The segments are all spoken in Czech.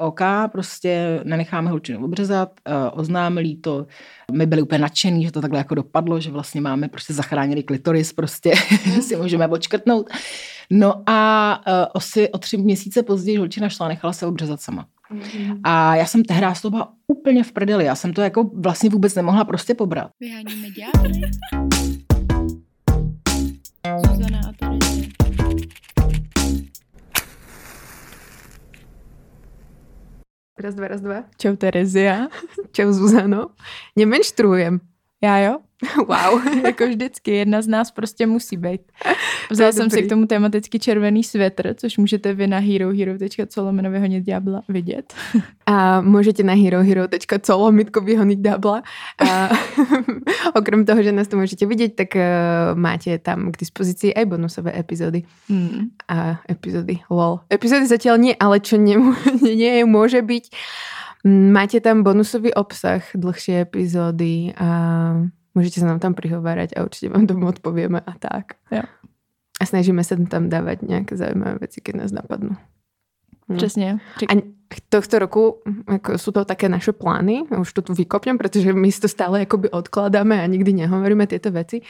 OK, prostě nenecháme holčinu obřezat, uh, oznámili to, my byli úplně nadšení, že to takhle jako dopadlo, že vlastně máme prostě zachráněný klitoris, prostě si můžeme odškrtnout. No a uh, osi, o tři měsíce později holčina šla, nechala se obřezat sama. Mm-hmm. A já jsem tehdy z toho byla úplně v prdeli. Já jsem to jako vlastně vůbec nemohla prostě pobrat. Vyháníme ďábly. Zuzana a Raz, dva, raz, dva. Čau Terezia. Čau Zuzano. Nemenštrujem. Já jo? Wow. jako vždycky, jedna z nás prostě musí být. Vzala jsem si k tomu tematicky červený svetr, což můžete vy na herohero.co lomeno vyhonit ďábla vidět. A můžete na herohero.co lomitko vyhonit ďábla. A okrem toho, že nás to můžete vidět, tak uh, máte tam k dispozici aj bonusové epizody. Hmm. A epizody, lol. Epizody zatiaľ nie, ale čo nie, nie môže byť. Máte tam bonusový obsah, dlhšie epizódy a Můžete se nám tam prihovárať a určitě vám tomu odpovieme a tak. Jo. A snažíme se tam dávat nějaké zajímavé věci, keď nás napadnou. Hm. Přesně. A tohto roku jako jsou to také naše plány, už to tu vykopnem, protože my si to stále jakoby odkladáme a nikdy nehovoríme tyto věci,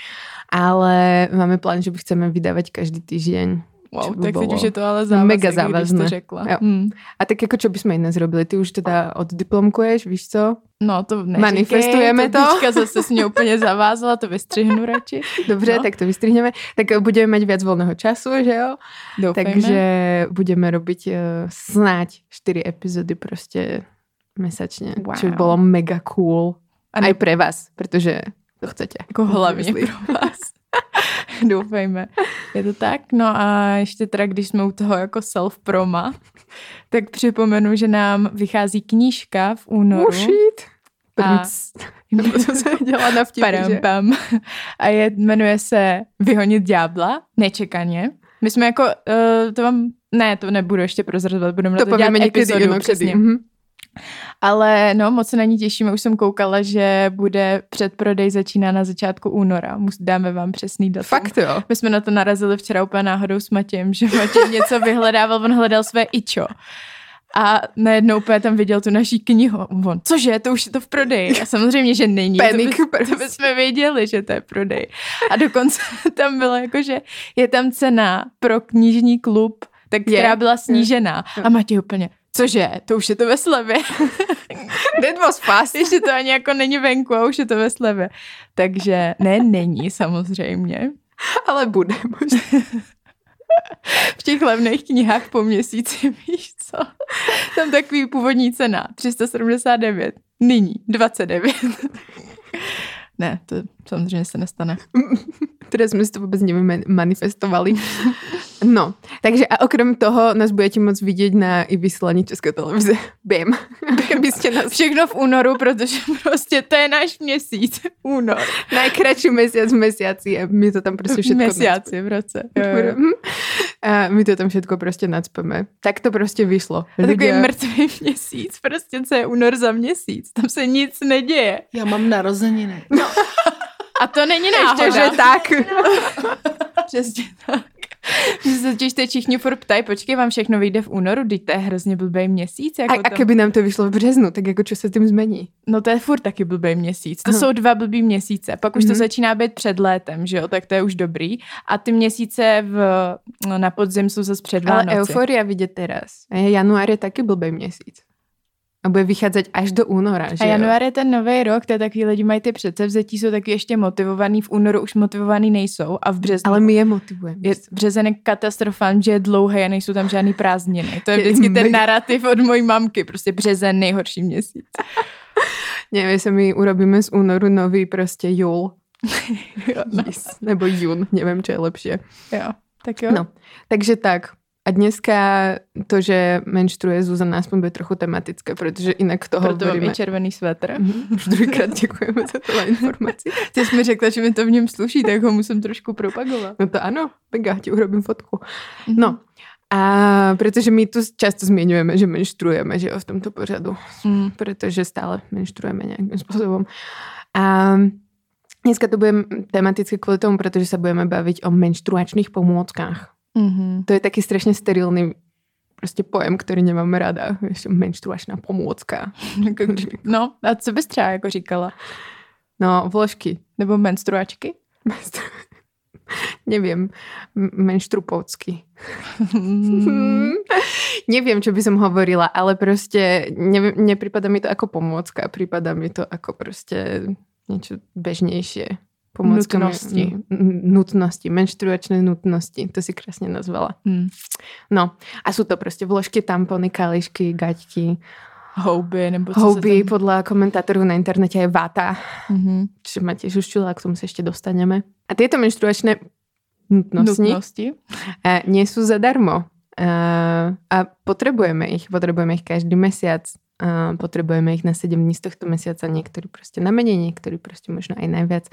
ale máme plán, že by chceme vydávat každý týždeň Wow, tak teď už je to ale závazné, mega závazné. to řekla. Jo. Hmm. A tak jako čo bychom jiné zrobili? Ty už teda oddiplomkuješ, víš co? No to neříkej, Manifestujeme to. to. zase mě úplně zavázala, to vystřihnu radši. Dobře, no. tak to vystřihneme. Tak budeme mít víc volného času, že jo? Doufejme. Takže budeme robiť uh, snáď 4 epizody prostě mesačně, Wow. čo by bylo mega cool. A ne- Aj pre vás, protože to chcete. Jako hlavně pro vás. Doufejme. Je to tak? No a ještě teda, když jsme u toho jako self-proma, tak připomenu, že nám vychází knížka v únoru. Oh shit. A- Prc. Nebo to se dělá na Param, že? pam. A je, jmenuje se Vyhonit ďábla, nečekaně. My jsme jako, uh, to vám, ne, to nebudu ještě prozrazovat, budeme To to dělat epizodu, přesně. Mhm. Ale no, moc se na ní těšíme, už jsem koukala, že bude předprodej začíná na začátku února. Dáme vám přesný datum. Fakt jo. My jsme na to narazili včera úplně náhodou s Matějem, že Matěj něco vyhledával, on hledal své ičo. A najednou úplně tam viděl tu naší knihu. On, cože, to už je to v prodeji. A samozřejmě, že není. Panic to, by, to prostě. bychom věděli, že to je prodej. A dokonce tam bylo jako, že je tam cena pro knižní klub, tak která byla snížená. A Matěj úplně, cože, to už je to ve slevě. That was fast. Ještě to ani jako není venku a už je to ve slevě. Takže ne, není samozřejmě. Ale bude možná. v těch levných knihách po měsíci, víš co? Tam takový původní cena, 379, nyní 29. ne, to samozřejmě se nestane. Teda jsme si to vůbec manifestovali. No, takže a okrem toho nás budete moc vidět na i vysílání České televize. Bim. Kdybyste nás Všechno v únoru, protože prostě to je náš měsíc. Únor. najkratší mesiac v mesiaci a my to tam prostě všetko Měsíci v roce. Mhm. A my to tam všetko prostě nacpeme. Tak to prostě vyšlo. A takový mrtvý měsíc, prostě co je únor za měsíc. Tam se nic neděje. Já mám narozeniny. No. A to není náhoda. Ještě, že tak. Přesně tak. Že se totiž teď všichni furt ptají, počkej, vám všechno vyjde v únoru, teď to je hrozně blbý měsíc. Jako A, a tam. keby nám to vyšlo v březnu, tak jako čo se tím změní? No to je furt taky blbý měsíc. To Aha. jsou dva blbý měsíce. Pak už to Mhm. začíná být před létem, že jo, tak to je už dobrý. A ty měsíce v, no, na podzim jsou zase před Ale Vánoci. euforia vidět teraz. A január je taky blbý měsíc. A bude vycházet až do února, že A jo? január je ten nový rok, to je takový lidi mají ty předsevzetí, jsou taky ještě motivovaný, v únoru už motivovaný nejsou a v březnu Ale my je motivujeme. je březen je katastrofální, že je dlouhý a nejsou tam žádný prázdniny. To je vždycky ten narrativ od mojí mamky, prostě březen nejhorší měsíc. Nevím, jestli my urobíme z únoru nový prostě jul. Jo, no. Yes. Nebo jun, nevím, čo je lepší. jo. Tak jo. No, takže tak. A dneska to, že menštruuje Zuzana, aspoň bude trochu tematické, protože jinak toho Proto hovoríme. i červený svetr. Mhm, Už druhýkrát děkujeme za tuhle informaci. Ty jsi mi řekla, že mi to v něm sluší, tak ho musím trošku propagovat. No to ano, mega, ti urobím fotku. No, a protože my tu často zmiňujeme, že menštrujeme, že jo, v tomto pořadu, Mm. protože stále menštrujeme nějakým způsobem. A dneska to bude tematicky kvůli tomu, protože se budeme bavit o menštruačných pomůckách. Mm-hmm. To je taky strašně sterilný prostě pojem, který nemám ráda. Ještě menstruačná pomůcka. No, a co bys třeba jako říkala? No, vložky. Nebo menstruačky? Menstru... Neviem, m- menštrupovsky. Mm. Neviem, čo by som hovorila, ale proste neviem, nepripada mi to ako pomôcka, prípada mi to ako proste niečo bežnejšie. Mi- Nutnosti. nutnosti, menštruačné nutnosti, to si krásne nazvala. Hmm. No, a sú to proste vložky, tampony, kališky, gaťky, Houby, nebo co houby, se tam... podľa komentátorov na internete Mhm. čiže ma tiež už čula, k tomu sa ešte dostaneme. A tieto menštruačné nutnosti, Nutnosti. a nie sú zadarmo. A, a potrebujeme ich. Potrebujeme ich každý mesiac. A potrebujeme ich na 7 dní z tohto mesiaca. Niektorí proste na menej, niektorí proste možno aj najviac.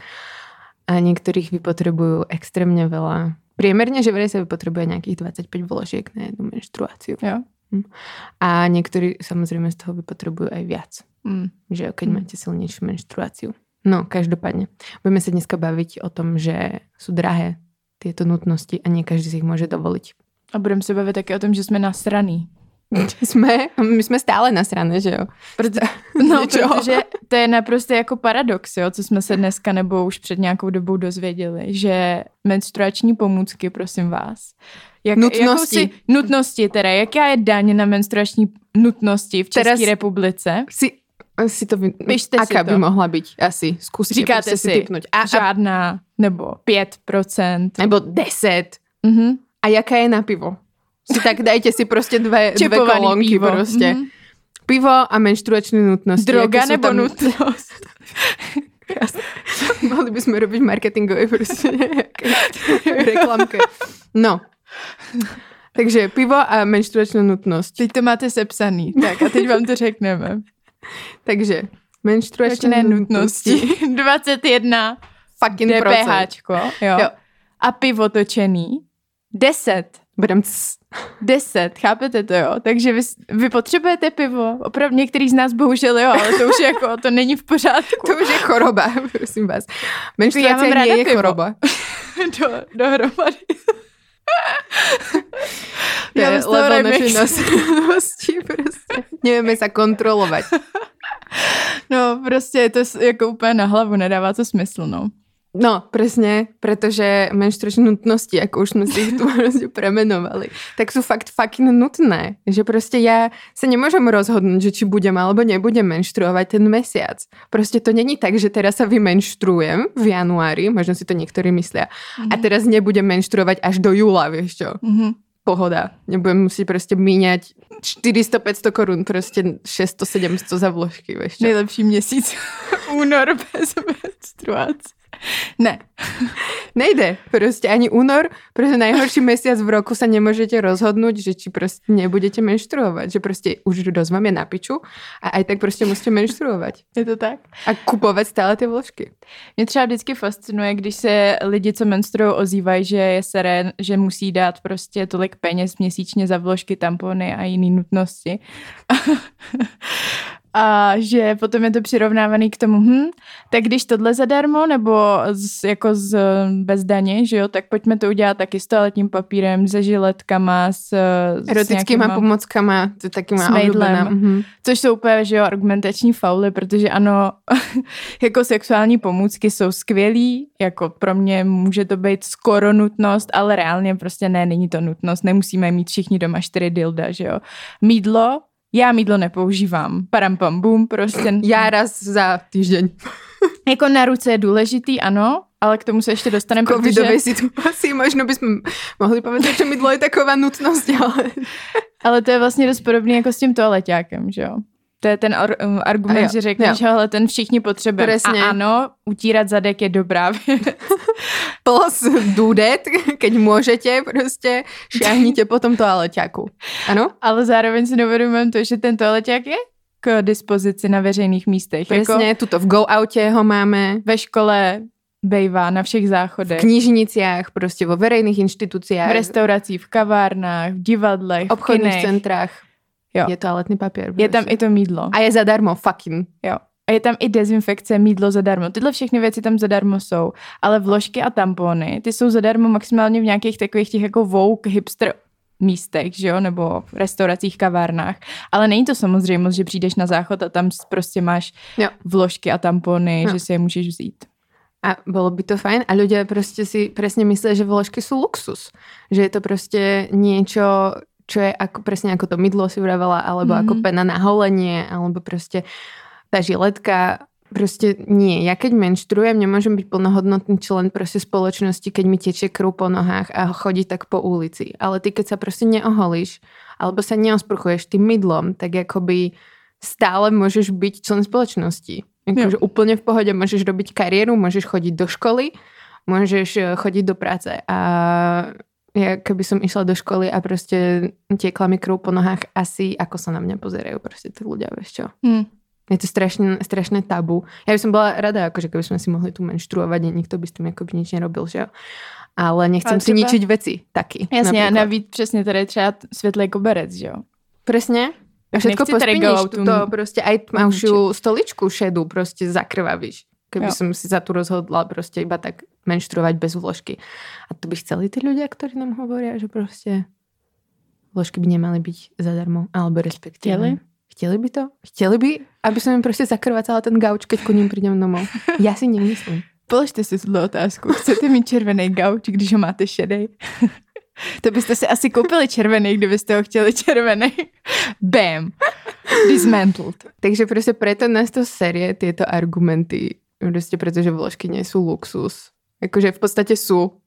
A niektorých vypotrebujú extrémne veľa. Priemerne, že vraj sa vypotrebuje nejakých 25 vložiek na jednu menštruáciu. Jo. A niektorí samozrejme z toho vypotrebujú aj viac. Hmm. Že keď Mm. máte silnejšiu menštruáciu. No, každopádne. Budeme sa dneska baviť o tom, že sú drahé tieto nutnosti a nie každý si ich môže dovoliť. A budeme se bavit taky o tom, že jsme nasraný. Jsme, my jsme stále nasrané, že jo? Proto, no, Ničeho. protože to je naprosto jako paradox, jo, co jsme se dneska nebo už před nějakou dobou dozvěděli, že menstruační pomůcky, prosím vás, jak, Nutnosti. jakousi- nutnosti teda, jaká je daň na menstruační nutnosti v České Teraz- republice? Si, si to vy... Pište si Aká by to. mohla byť? Asi. Skúste Říkáte prostě si, typnúť. A, a, Žádná, nebo 5%. nebo 10. Mhm. A jaká je na pivo? Si tak dajte si prostě dve, dve kolonky pivo. prostě. Mhm. Pivo a menštruačné nutnosti. Droga jaké sú nebo tam- nutnost? Mohli by sme robiť marketingové prostě reklamky. No. Takže pivo a menštruačná nutnosť. Teď to máte sepsaný. Tak a teď vám to řekneme. Takže Menstruačné nutnosti. nutnosti. 21 Fucking procent. DPHčko, jo. Jo. A pivo točený 10. Budem. 10, chápete to, jo? Takže vy, vy potřebujete pivo. Opravdu některý z nás bohužel jo, ale to už jako, to není v pořádku. To už je choroba, prosím vás. Mám ráda je pivo. choroba. Do, dohromady. To Já je level nasledovosti prostě. Nevieme sa kontrolovať. No, prostě je to jako úplně na hlavu, nedává to smysl, no. No, presne, pretože menštruačné nutnosti, ako už sme si ich tu prostě premenovali, tak sú fakt fucking nutné. Že proste ja sa nemôžem rozhodnúť, že či budem alebo nebudem menštruovať ten mesiac. Proste to není tak, že teraz sa vymenštruujem v januári, možno si to niektorí myslia, a teraz nebudem menštruovať až do júla, vieš čo. Mhm. Pohoda. Nebudem musieť proste míňať 400-500 korun, proste 600-700 za vložky, čo. Nejlepší měsíc. Únor bez menstruace. Ne. Nejde. Proste ani únor, proste najhorší mesiac v roku sa nemôžete rozhodnúť, že či proste nebudete menštruovať. Že proste už dosť vám je na piču a aj tak proste musíte menštruovať. Je to tak? A kupovať stále ty vložky. Mě třeba vždycky fascinuje, když se lidi, co menstruují, ozývají, že je serén, že musí dát prostě tolik peněz měsíčně za vložky, tampony a jiné nutnosti. A že potom je to přirovnávaný k tomu, hm, tak když tohle zadarmo, nebo z, jako z, bez daně, že jo, tak pojďme to udělat taky s toaletním papírem, se žiletkama, s, s Erotickýma nějakýma- pomockama, to taky má obľúbená. Mhm. Což jsou úplně, že jo, argumentační fauly, protože ano, jako sexuální pomůcky jsou skvělý, jako pro mě může to být skoro nutnost, ale reálně prostě ne, není to nutnost, nemusíme mít všichni doma čtyři dilda, že jo. Mídlo, já mídlo nepoužívám, param pam bum, prostě. Ja raz za týždeň. Jako na ruce je důležitý, ano, ale k tomu se ještě dostaneme, protože... Covidovej situácii možno by sme mohli povedať, že mydlo je taková nutnosť, ale... Ale to je vlastně dost podobný jako s tím toaleťákem, že jo. To je ten ar- um, argument, jo, že řekneš, jo. ale ten všichni potřebujeme. A ano, utírat zadek je dobrá věc. Plus that, keď môžete, proste šahnite po tom toaleťaku. Ano? ale zároveň si neuvědomujeme to, že ten toaleťák je k dispozici na veřejných místech. Jako Presne, tuto v go-oute ho máme, ve škole bejvá na všech v záchodech. knižniciach, proste vo verejných inštitúciách, v restauracích, v kavárnách, v divadlech, v obchodných kinech. centrách. Jo. Je toaletný papier. Je tam i to mídlo. A je zadarmo, fucking. Jo. A je tam i dezinfekce, mídlo zadarmo. Tyhle všechny věci tam zadarmo jsou. Ale vložky a tampony, ty jsou zadarmo maximálně v nějakých takových těch jako woke, hipster místech, že jo, nebo v restauracích, kavárnách, ale není to samozřejmost, že přijdeš na záchod a tam prostě máš Jo. vložky a tampony, Jo. že si je můžeš vzít. A bolo by to fajn a ľudia proste si presne myslia, že vložky sú luxus. Že je to proste niečo, čo je ako, presne ako to mydlo si vravela, alebo mm-hmm. ako pena na holenie, alebo proste tá žiletka. Proste nie. Ja keď menštrujem, nemôžem byť plnohodnotný člen proste spoločnosti, keď mi tečie krv po nohách a chodí tak po ulici. Ale ty, keď sa proste neoholíš, alebo sa neosprchuješ tým mydlom, tak akoby stále môžeš byť člen spoločnosti. Akože úplne v pohode môžeš robiť kariéru, môžeš chodiť do školy, môžeš eh, chodiť do práce. A ja keby som išla do školy a proste tiekla mi krv po nohách, asi ako sa na mňa pozerajú proste tí ľudia, vieš čo. Hm. Je to strašné, strašné tabu. Ja by som bola rada, akože keby sme si mohli tu menštruovať, a nikto by s tým akoby nič nerobil, že jo. Ale nechcem Ale si třeba- ničiť veci taky. Jasně, a napríklad. navíc přesně tady třeba světlý koberec, že jo. Presne. A všetko tuto to- proste aj tmavšiu stoličku šedú proste zakrvavíš. Keby Jo. som si za tu rozhodla proste iba tak menštruovať bez vložky. A to by chceli tí ľudia, ktorí nám hovoria, že proste vložky by nemali byť zadarmo, alebo respektíve. Chtěli? Chtěli by to? Chtěli by, aby som im proste zakrvácala ten gauč, keď ku ním prídem domov. Ja si nemyslím. Položte si tuhle otázku. Chcete mít červený gauč, když ho máte šedej? to byste si asi koupili červený, kdybyste ho chtěli červený. Bam. Dismantled. Takže proste preto nás to série tieto argumenty, proste pretože vložky sú luxus. Akože v podstate sú.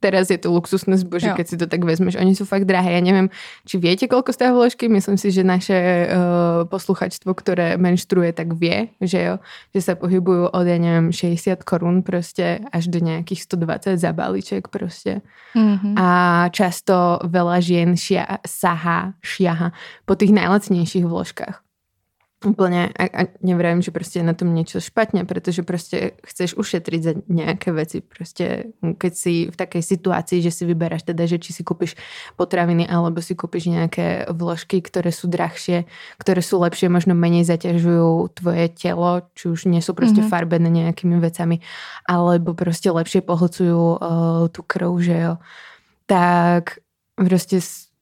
Teraz je to luxusné zboží, Jo. keď si to tak vezmeš. Oni sú fakt drahé. Ja neviem, či viete, koľko stojí vložky. Myslím si, že naše uh, posluchačstvo, ktoré menštruje, tak vie, že jo, že sa pohybujú od, ja neviem, 60 korún proste až do nejakých 120 za balíček proste. Mm-hmm. A často veľa žien šia, sahá, šiaha po tých najlacnejších vložkách. Úplne, a, a nevravím, že proste je na tom niečo špatne, pretože proste chceš ušetriť za nejaké veci. Proste, keď si v takej situácii, že si vyberáš teda, že či si kúpiš potraviny alebo si kúpiš nejaké vložky, ktoré sú drahšie, ktoré sú lepšie, možno menej zaťažujú tvoje telo, či už nie sú proste Mhm. mm-hmm. farbené nejakými vecami, alebo proste lepšie pohlcujú uh, tú krv, že jo. Tak proste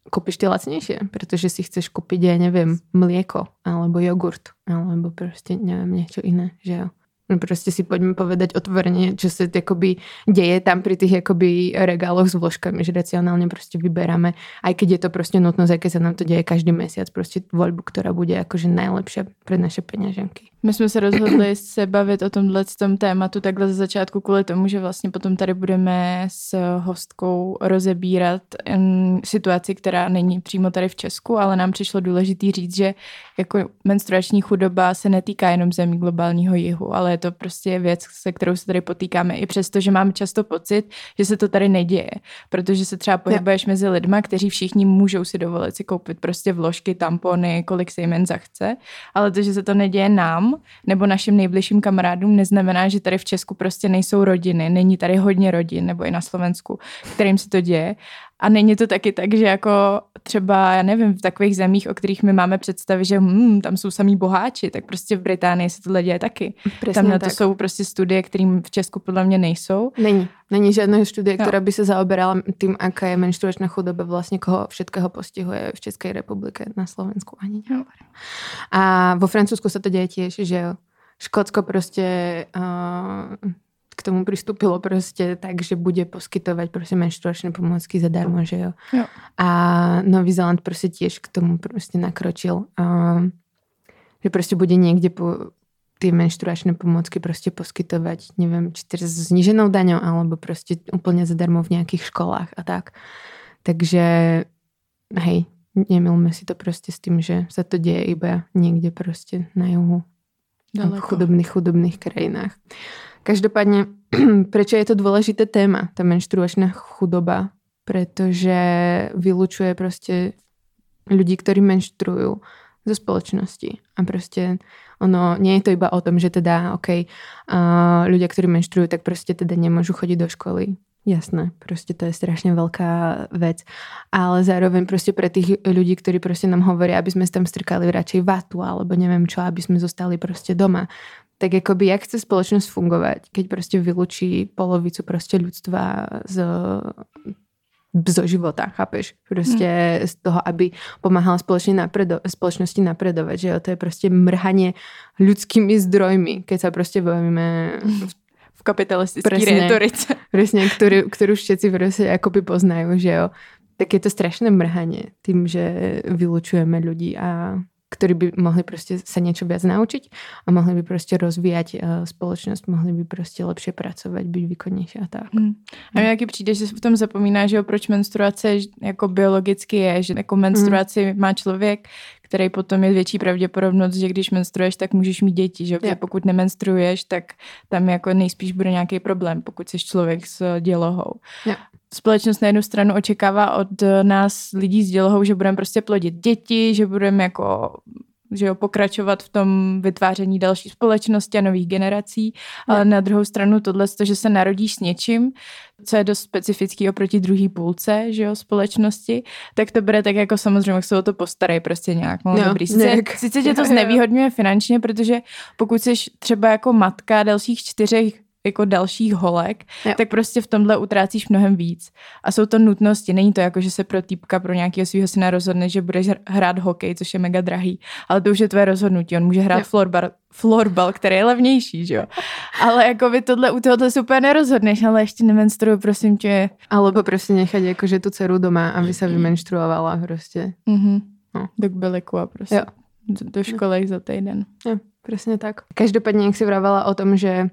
kúpiš tie lacnejšie, pretože si chceš kúpiť, ja neviem, mlieko alebo jogurt, alebo proste neviem, niečo iné, že jo. No proste si poďme povedať otvorene, čo sa akoby deje tam pri tých akoby regáloch s vložkami, že racionálne proste vyberáme, aj keď je to proste nutnosť, aj keď sa nám to deje každý mesiac, proste voľbu, ktorá bude akože najlepšia pre naše peňaženky. My jsme se rozhodli se bavit o tomhle tom tématu takhle ze začátku kvůli tomu, že vlastně potom tady budeme s hostkou rozebírat um, situaci, která není přímo tady v Česku, ale nám přišlo důležitý říct, že jako menstruační chudoba se netýká jenom zemí globálního jihu, ale je to prostě věc, se kterou se tady potýkáme i přesto, že máme často pocit, že se to tady neděje, protože se třeba pohybuješ mezi lidma, kteří všichni můžou si dovolit si koupit prostě vložky, tampony, kolik se jim jen zachce, ale to, že se to neděje nám nebo našim nejbližším kamarádům, neznamená, že tady v Česku prostě nejsou rodiny, není tady hodně rodin, nebo i na Slovensku, kterým se to děje. A není to taky tak, že jako třeba, já nevím, v takových zemích, o kterých my máme představy, že hmm, tam jsou samý boháči, tak prostě v Británii se tohle děje taky. Presne tam na to tak. jsou prostě studie, kterým v Česku podle mě nejsou. Není. Není žiadna štúdia, Jo. ktorá by sa zaoberala tým, aká je menštruačná chudoba, vlastne koho všetkého postihuje v Českej republike, na Slovensku ani nehovorím. A vo Francúzsku sa to deje tiež, že jo. Škótsko proste uh, k tomu pristúpilo proste tak, že bude poskytovať proste menštruačné pomôcky zadarmo, že jo. Jo. A Nový Zeland proste tiež k tomu proste nakročil. Uh, že proste bude niekde po, tie menštruačné pomôcky proste poskytovať, neviem, či s zniženou daňou, alebo proste úplne zadarmo v nejakých školách a tak. Takže, hej, nemilme si to proste s tým, že sa to deje iba niekde proste na juhu. V chudobných, chudobných krajinách. Každopádne, prečo je to dôležité téma, tá menštruačná chudoba? Pretože vylučuje proste ľudí, ktorí menštrujú zo spoločnosti. A proste ono, nie je to iba o tom, že teda, OK, uh, ľudia, ktorí menštrujú, tak proste teda nemôžu chodiť do školy. Jasné, proste to je strašne veľká vec. Ale zároveň proste pre tých ľudí, ktorí proste nám hovoria, aby sme si tam strkali radšej vatu, alebo neviem čo, aby sme zostali proste doma. Tak akoby, jak chce spoločnosť fungovať, keď proste vylúči polovicu proste ľudstva z zo života, chápeš? Prostě z toho, aby pomáhala spoločne napredo- spoločnosti napredovať, že jo? To je prostě mrhanie ľudskými zdrojmi, keď sa prostě bavíme v V kapitalistické Presne. retorice. presne, ktorú, ktorú všetci prostě akoby poznajú, že jo. Tak je to strašné mrhanie tým, že vylučujeme ľudí a ktorí by mohli prostě sa niečo viac naučiť a mohli by prostě rozvíjať uh, spoločnosť, mohli by prostě lepšie pracovať, byť výkonnejší a tak. Hmm. A mně taky přijde, že se v tom zapomíná, že proč menstruace jako biologicky je, že jako menstruaci má člověk, který potom je větší pravděpodobnost, že když menstruuješ, tak můžeš mít děti, že? Protože Jo. pokud nemenstruuješ, tak tam jako nejspíš bude nějaký problém, pokud jsi člověk s dělohou. Jo. Společnost na jednu stranu očekává od eh, nás lidí s dělohou, že budeme prostě plodit děti, že budeme jako že jo, pokračovat v tom vytváření další společnosti a nových generací, ale na druhou stranu tohle, to, že se narodíš s něčím, co je dost specifický oproti druhé půlce, že jo, společnosti, tak to bude tak jako samozřejmě, jak se o to postarají prostě nějak. No, dobrý. Sice, sice tě to znevýhodňuje finančně, protože pokud jsi třeba jako matka dalších čtyřech jako dalších holek, Jo. tak prostě v tomhle utrácíš mnohem víc. A jsou to nutnosti, není to jako, že se pro týpka, pro nějakého svého syna rozhodne, že budeš hr- hrát hokej, což je mega drahý, ale to už je tvoje rozhodnutí. On může hrát Jo. florbal, florbal, který je levnější, že jo. Ale jako by tohle u tohohle úplně nerozhodneš, ale ještě nemenstruuj, prosím tě. Alebo prostě nechať jakože tu dceru doma, aby se vymenštruovala prostě. Mhm. No. Do kbeliku a prostě Jo. do- do školy za týden. Jo, presne tak. Každopádne, jak si vravala o tom, že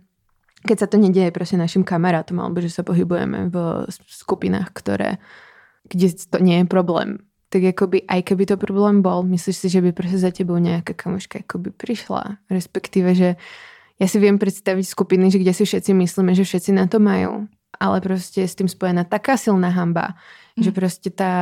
keď sa to nedieje proste našim kamarátom, alebo že sa pohybujeme v skupinách, ktoré, kde to nie je problém, tak akoby, aj keby to problém bol, myslíš si, že by proste za tebou nejaká kamoška akoby prišla? Respektíve, že ja si viem predstaviť skupiny, že kde si všetci myslíme, že všetci na to majú, ale proste je s tým spojená taká silná hamba, že proste tá,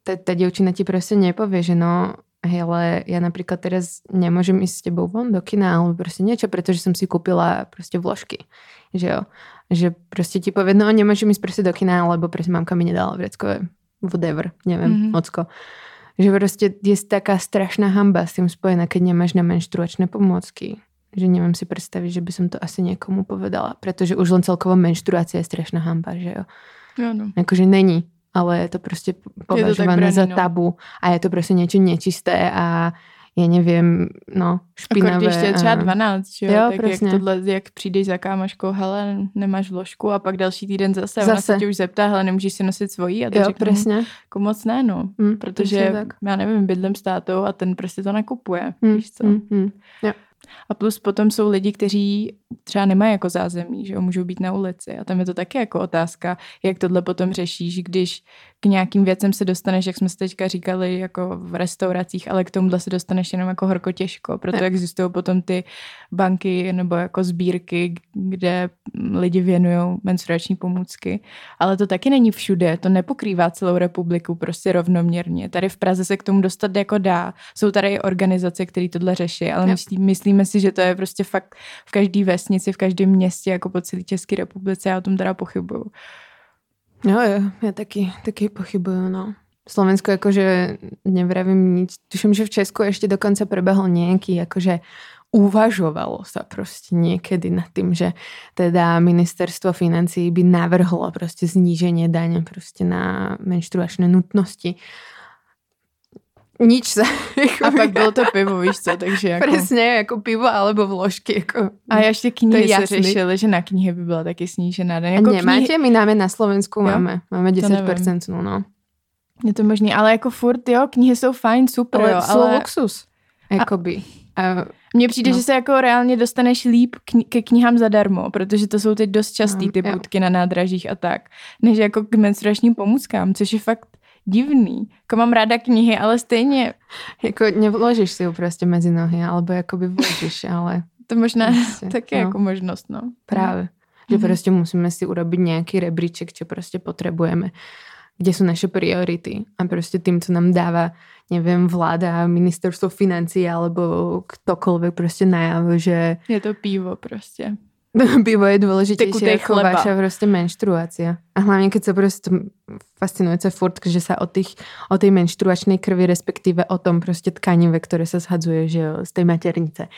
tá, tá dievčina ti proste nepovie, že no, hej, ale ja napríklad teraz nemôžem ísť s tebou von do kina alebo proste niečo, pretože som si kúpila proste vložky. Že jo. Že proste ti povie, no nemôžem ísť proste do kina, lebo proste mamka mi nedala vreckové whatever, neviem, Mhm. mm-hmm. ocko. Že proste je taká strašná hamba s tým spojená, keď nemáš na menštruačné pomôcky. Že neviem si predstaviť, že by som to asi niekomu povedala, pretože už len celkovo menštruácia je strašná hamba, že jo. Jo, no. Akože není, ale je to prostě považované braný, za no. tabu a je to prostě niečo nečisté a já nevím, no, špinavé. Akord ještě je třeba a... 12, že jo? Jo, tak přesně. jak tohle, jak přijdeš za kámoškou, hele, nemáš vložku a pak další týden zase, zase. ona se tě už zeptá, hele, nemůžeš si nosit svojí a ty Jo, řekne, přesně. jako moc ne, no. Mm, Protože, tak. já nevím, bydlím s tátou a ten prostě to nakupuje, Mm, víš co. mm, mm. Jo. A plus potom jsou lidi, kteří třeba nemají jako zázemí, že jo, můžou být na ulici. A tam je to taky jako otázka, jak tohle potom řešíš, když k nějakým věcem se dostaneš, jak jsme si teďka říkali, jako v restauracích, ale k tomuhle se dostaneš jenom jako horko těžko. Proto existují potom ty banky nebo jako sbírky, kde lidi věnují menstruační pomůcky. Ale to taky není všude, to nepokrývá celou republiku prostě rovnoměrně. Tady v Praze se k tomu dostat jako dá. Jsou tady i organizace, které tohle řeší, ale myslí, myslíme si, že to je prostě fakt v každé vesnici, v každém městě, jako po celé České republice. Já o tom teda pochybuju. Jo, jo, ja taky, taky pochybuju, no. Slovensko akože nevravím nič. Tuším, že v Česku ešte dokonca prebehol nejaký, akože uvažovalo sa proste niekedy nad tým, že teda ministerstvo financí by navrhlo proste zníženie dane proste na menštruačné nutnosti. Nič sa... A pak bylo to pivo, víš co, takže jako... Presne, jako pivo alebo vložky. Jako, A ještě knihy je se řešily, že na knihy by byla taky snížená daň. a Jako nemáte? knihy, My máme na Slovensku, Jo? máme. Máme To nevím. 10% no, no. je to možný, ale jako furt, jo, knihy jsou fajn, super, Ale jo, jsou ale luxus. Jakoby. A, mně přijde, no. že se jako reálně dostaneš líp kni- ke knihám zadarmo, protože to jsou teď dost častý No, ty budky na nádražích a tak, než jako k menstruačním pomůckám, což je fakt divný. Jako mám ráda knihy, ale stejně jako nevložíš si ju prostě mezi nohy, alebo jakoby vložíš, ale to možná Prostě, taky no. jako možnost, no. práve. Že Mhm. prostě musíme si urobiť nejaký rebríček, čo prostě potrebujeme. Kde sú naše priority. A prostě tým, co nám dáva, neviem, vláda, ministerstvo financí, alebo ktokoľvek prostě najavo, že Je to pivo prostě. pivo je dôležitejšie ako chleba. vaša prostě menštruácia. A hlavne, keď sa prostě fascinujúce furt, že sa o, tých, o tej menštruačnej krvi, respektíve o tom prostě tkanive, ktoré sa zhadzuje že jo, z tej maternice,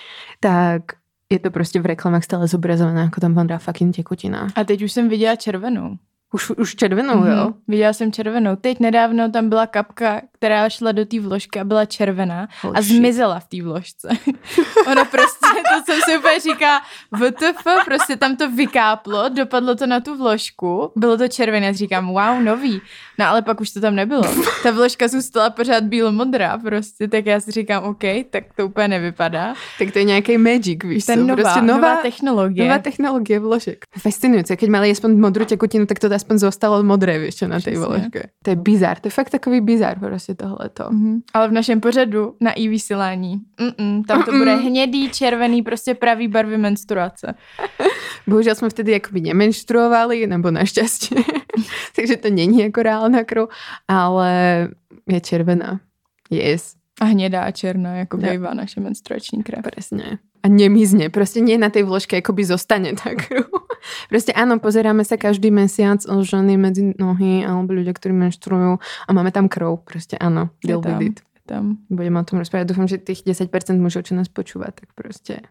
tak je to prostě v reklamách stále zobrazované, ako tam von dá fucking tekutina. A teď už jsem viděla červenou. Už, už červenou, jo? Mhm. Viděla jsem červenou. Teď nedávno tam byla kapka, která šla do té vložky a byla červená Oh, a zmizela v té vložce. ono prostě, to jsem si úplně říká, VTF, prostě tam to vykáplo, dopadlo to na tu vložku, bylo to červené, říkám, wow, nový. No ale pak už to tam nebylo. Ta vložka zůstala pořád bílo-modrá prostě, tak já si říkám, OK, tak to úplně nevypadá. Tak to je nějaký magic, víš Ten co? nová, Prostě nová, nová, technologie. nová technologie vložek. Fascinujúce, keď mali aspoň modrú tekutinu, tak to aspoň zostalo modré, čo, na Přesně. vložke. To je bizar, to je fakt takový bizar prostě tohleto. Mhm. Ale v našem pořadu na i vysílání, mm-mm, tam to bude hnědý, červený, prostě pravý barvy menstruace. Bohužiaľ sme vtedy akoby nemenštruovali, nebo našťastie. Takže to není jako reálna krv, ale je červená. Yes, A hnědá a černá, jako Jo. bývá naše menstruační krev. presne. A nemizne, proste nie na tej vložke akoby zostane tá krv. Proste áno, pozeráme sa každý mesiac o ženy medzi nohy alebo ľudia, ktorí menštruujú a máme tam krv. Proste áno, Je deal with it. Tam. Budeme o tom rozprávať. Dúfam, že tých 10% mužov, čo nás počúva, tak proste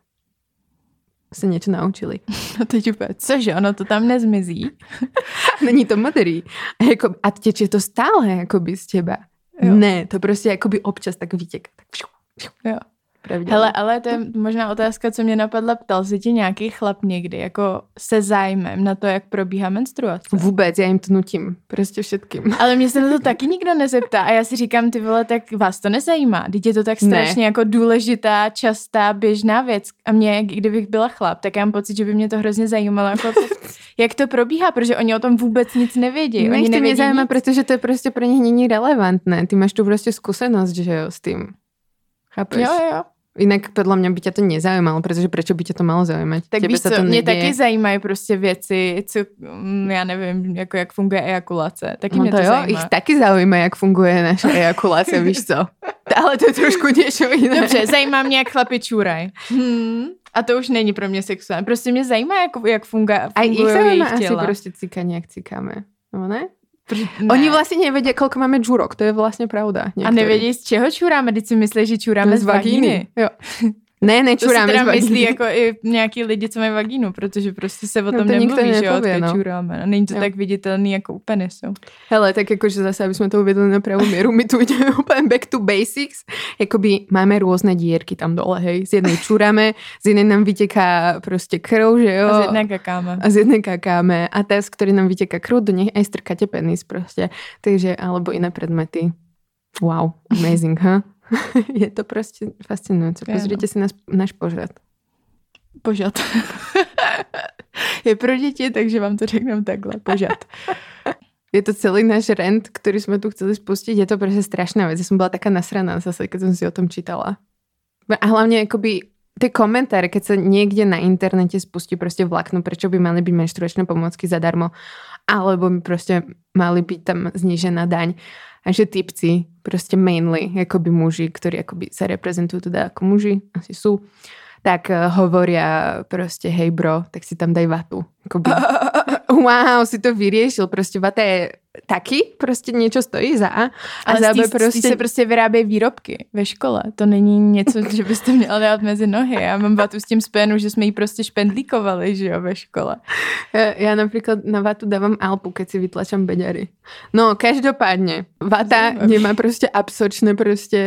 sa niečo naučili. A teď úplně, cože, ono to tam nezmizí. Není to modrý. A, jako, a tečie to stále akoby z teba. Jo. Ne, to prostě jakoby občas tak vytěká. Tak fiu, fiu. Jo. Pravidelně. Hele, ale to je možná otázka, co mě napadla. Ptal se ti nějaký chlap někdy, jako se zájmem na to, jak probíhá menstruace? Vůbec, já jim to nutím. Prostě všetkým. Ale mě se na to taky nikdo nezeptá a já si říkám, ty vole, tak vás to nezajímá. Teď je to tak strašně jako důležitá, častá, běžná věc. A mě, kdybych byla chlap, tak já mám pocit, že by mě to hrozně zajímalo, jako, jak to probíhá, protože oni o tom vůbec nic nevědí. Oni Nech to nevědí nezajímá, nic. protože to je prostě pro nich není relevantné. Ty máš tu prostě zkušenost, že jo, s tím. Chápeš? Jo, jo. Inak podľa mňa by ťa to nezajímalo, protože prečo by ťa to malo zaujímať? Tak Tebe víš co, to mě neděje. taky zajímají prostě věci, co, mm, já nevím, jako jak funguje ejakulace. Taky No mě to to jo, zajímá. ich taky zaujíma, jak funguje naša ejakulácia, víš co? Ale to je trošku niečo iné. Dobře, zajímá mě, jak chlapi čůraj. Hmm. A to už není pro mě sexuální. Prostě mě zajímá, jak, jak funguje, Aj ich fungují zaujíma jejich asi těla. proste cikanie, jak cikáme. No ne? Ne. Oni vlastne nevedia, koľko máme džurok, to je vlastne pravda. A nevědí, z čeho čuráme, teď si myslí, že čuráme z vagíny. Jo. Ne, To si teda myslí jako i nějaký lidi, co mají vagínu, protože prostě se o No tom to nikto nemluví, že jo, no. čuráme. A není to Jo. tak viditelný jako u penisu. Hele, tak akože zase, aby sme to uvedli na pravú mieru, my tu ideme úplne back to basics. Jakoby máme rôzne dierky tam dole, hej. Z jednej čuráme, z jednej nám vyteká proste krv, že jo. A z jedné kakáme. a z jednej kakáme a tá, z ktorej nám vyteká krv, do nich aj strkáte penis proste. Takže, alebo iné predmety. Wow, amazing, ha? Je to proste fascinujúce. Je, no. Pozrite si náš, náš pořad. Požad. je pro děti, takže vám to řekneme takhle. Požad. Je to celý náš rent, ktorý sme tu chceli spustiť. Je to proste strašná vec. Ja som bola taká nasraná zase, keď som si o tom čítala. A hlavne akoby tie komentáre, keď sa niekde na internete spustí proste vlakno, prečo by mali byť menštruačné pomôcky zadarmo, alebo by proste mali byť tam znížená daň. A že typci, proste mainly, akoby muži, ktorí akoby sa reprezentujú teda ako muži, asi sú, tak uh, hovoria proste, hej bro, tak si tam daj vatu. Akoby, wow, si to vyriešil, proste vata je taky, prostě niečo stojí za A. A Ale za B prostě... se prostě vyrábějí výrobky ve škole. To není něco, že byste měla dát mezi nohy. Já mám vatu s tím spojenou, že jsme ji prostě špendlíkovali, že jo, ve škole. Ja, ja napríklad na vatu dávam alpu, keď si vytlačam beďary. No, každopádne, vata Zaujímavé. nemá proste absorčné proste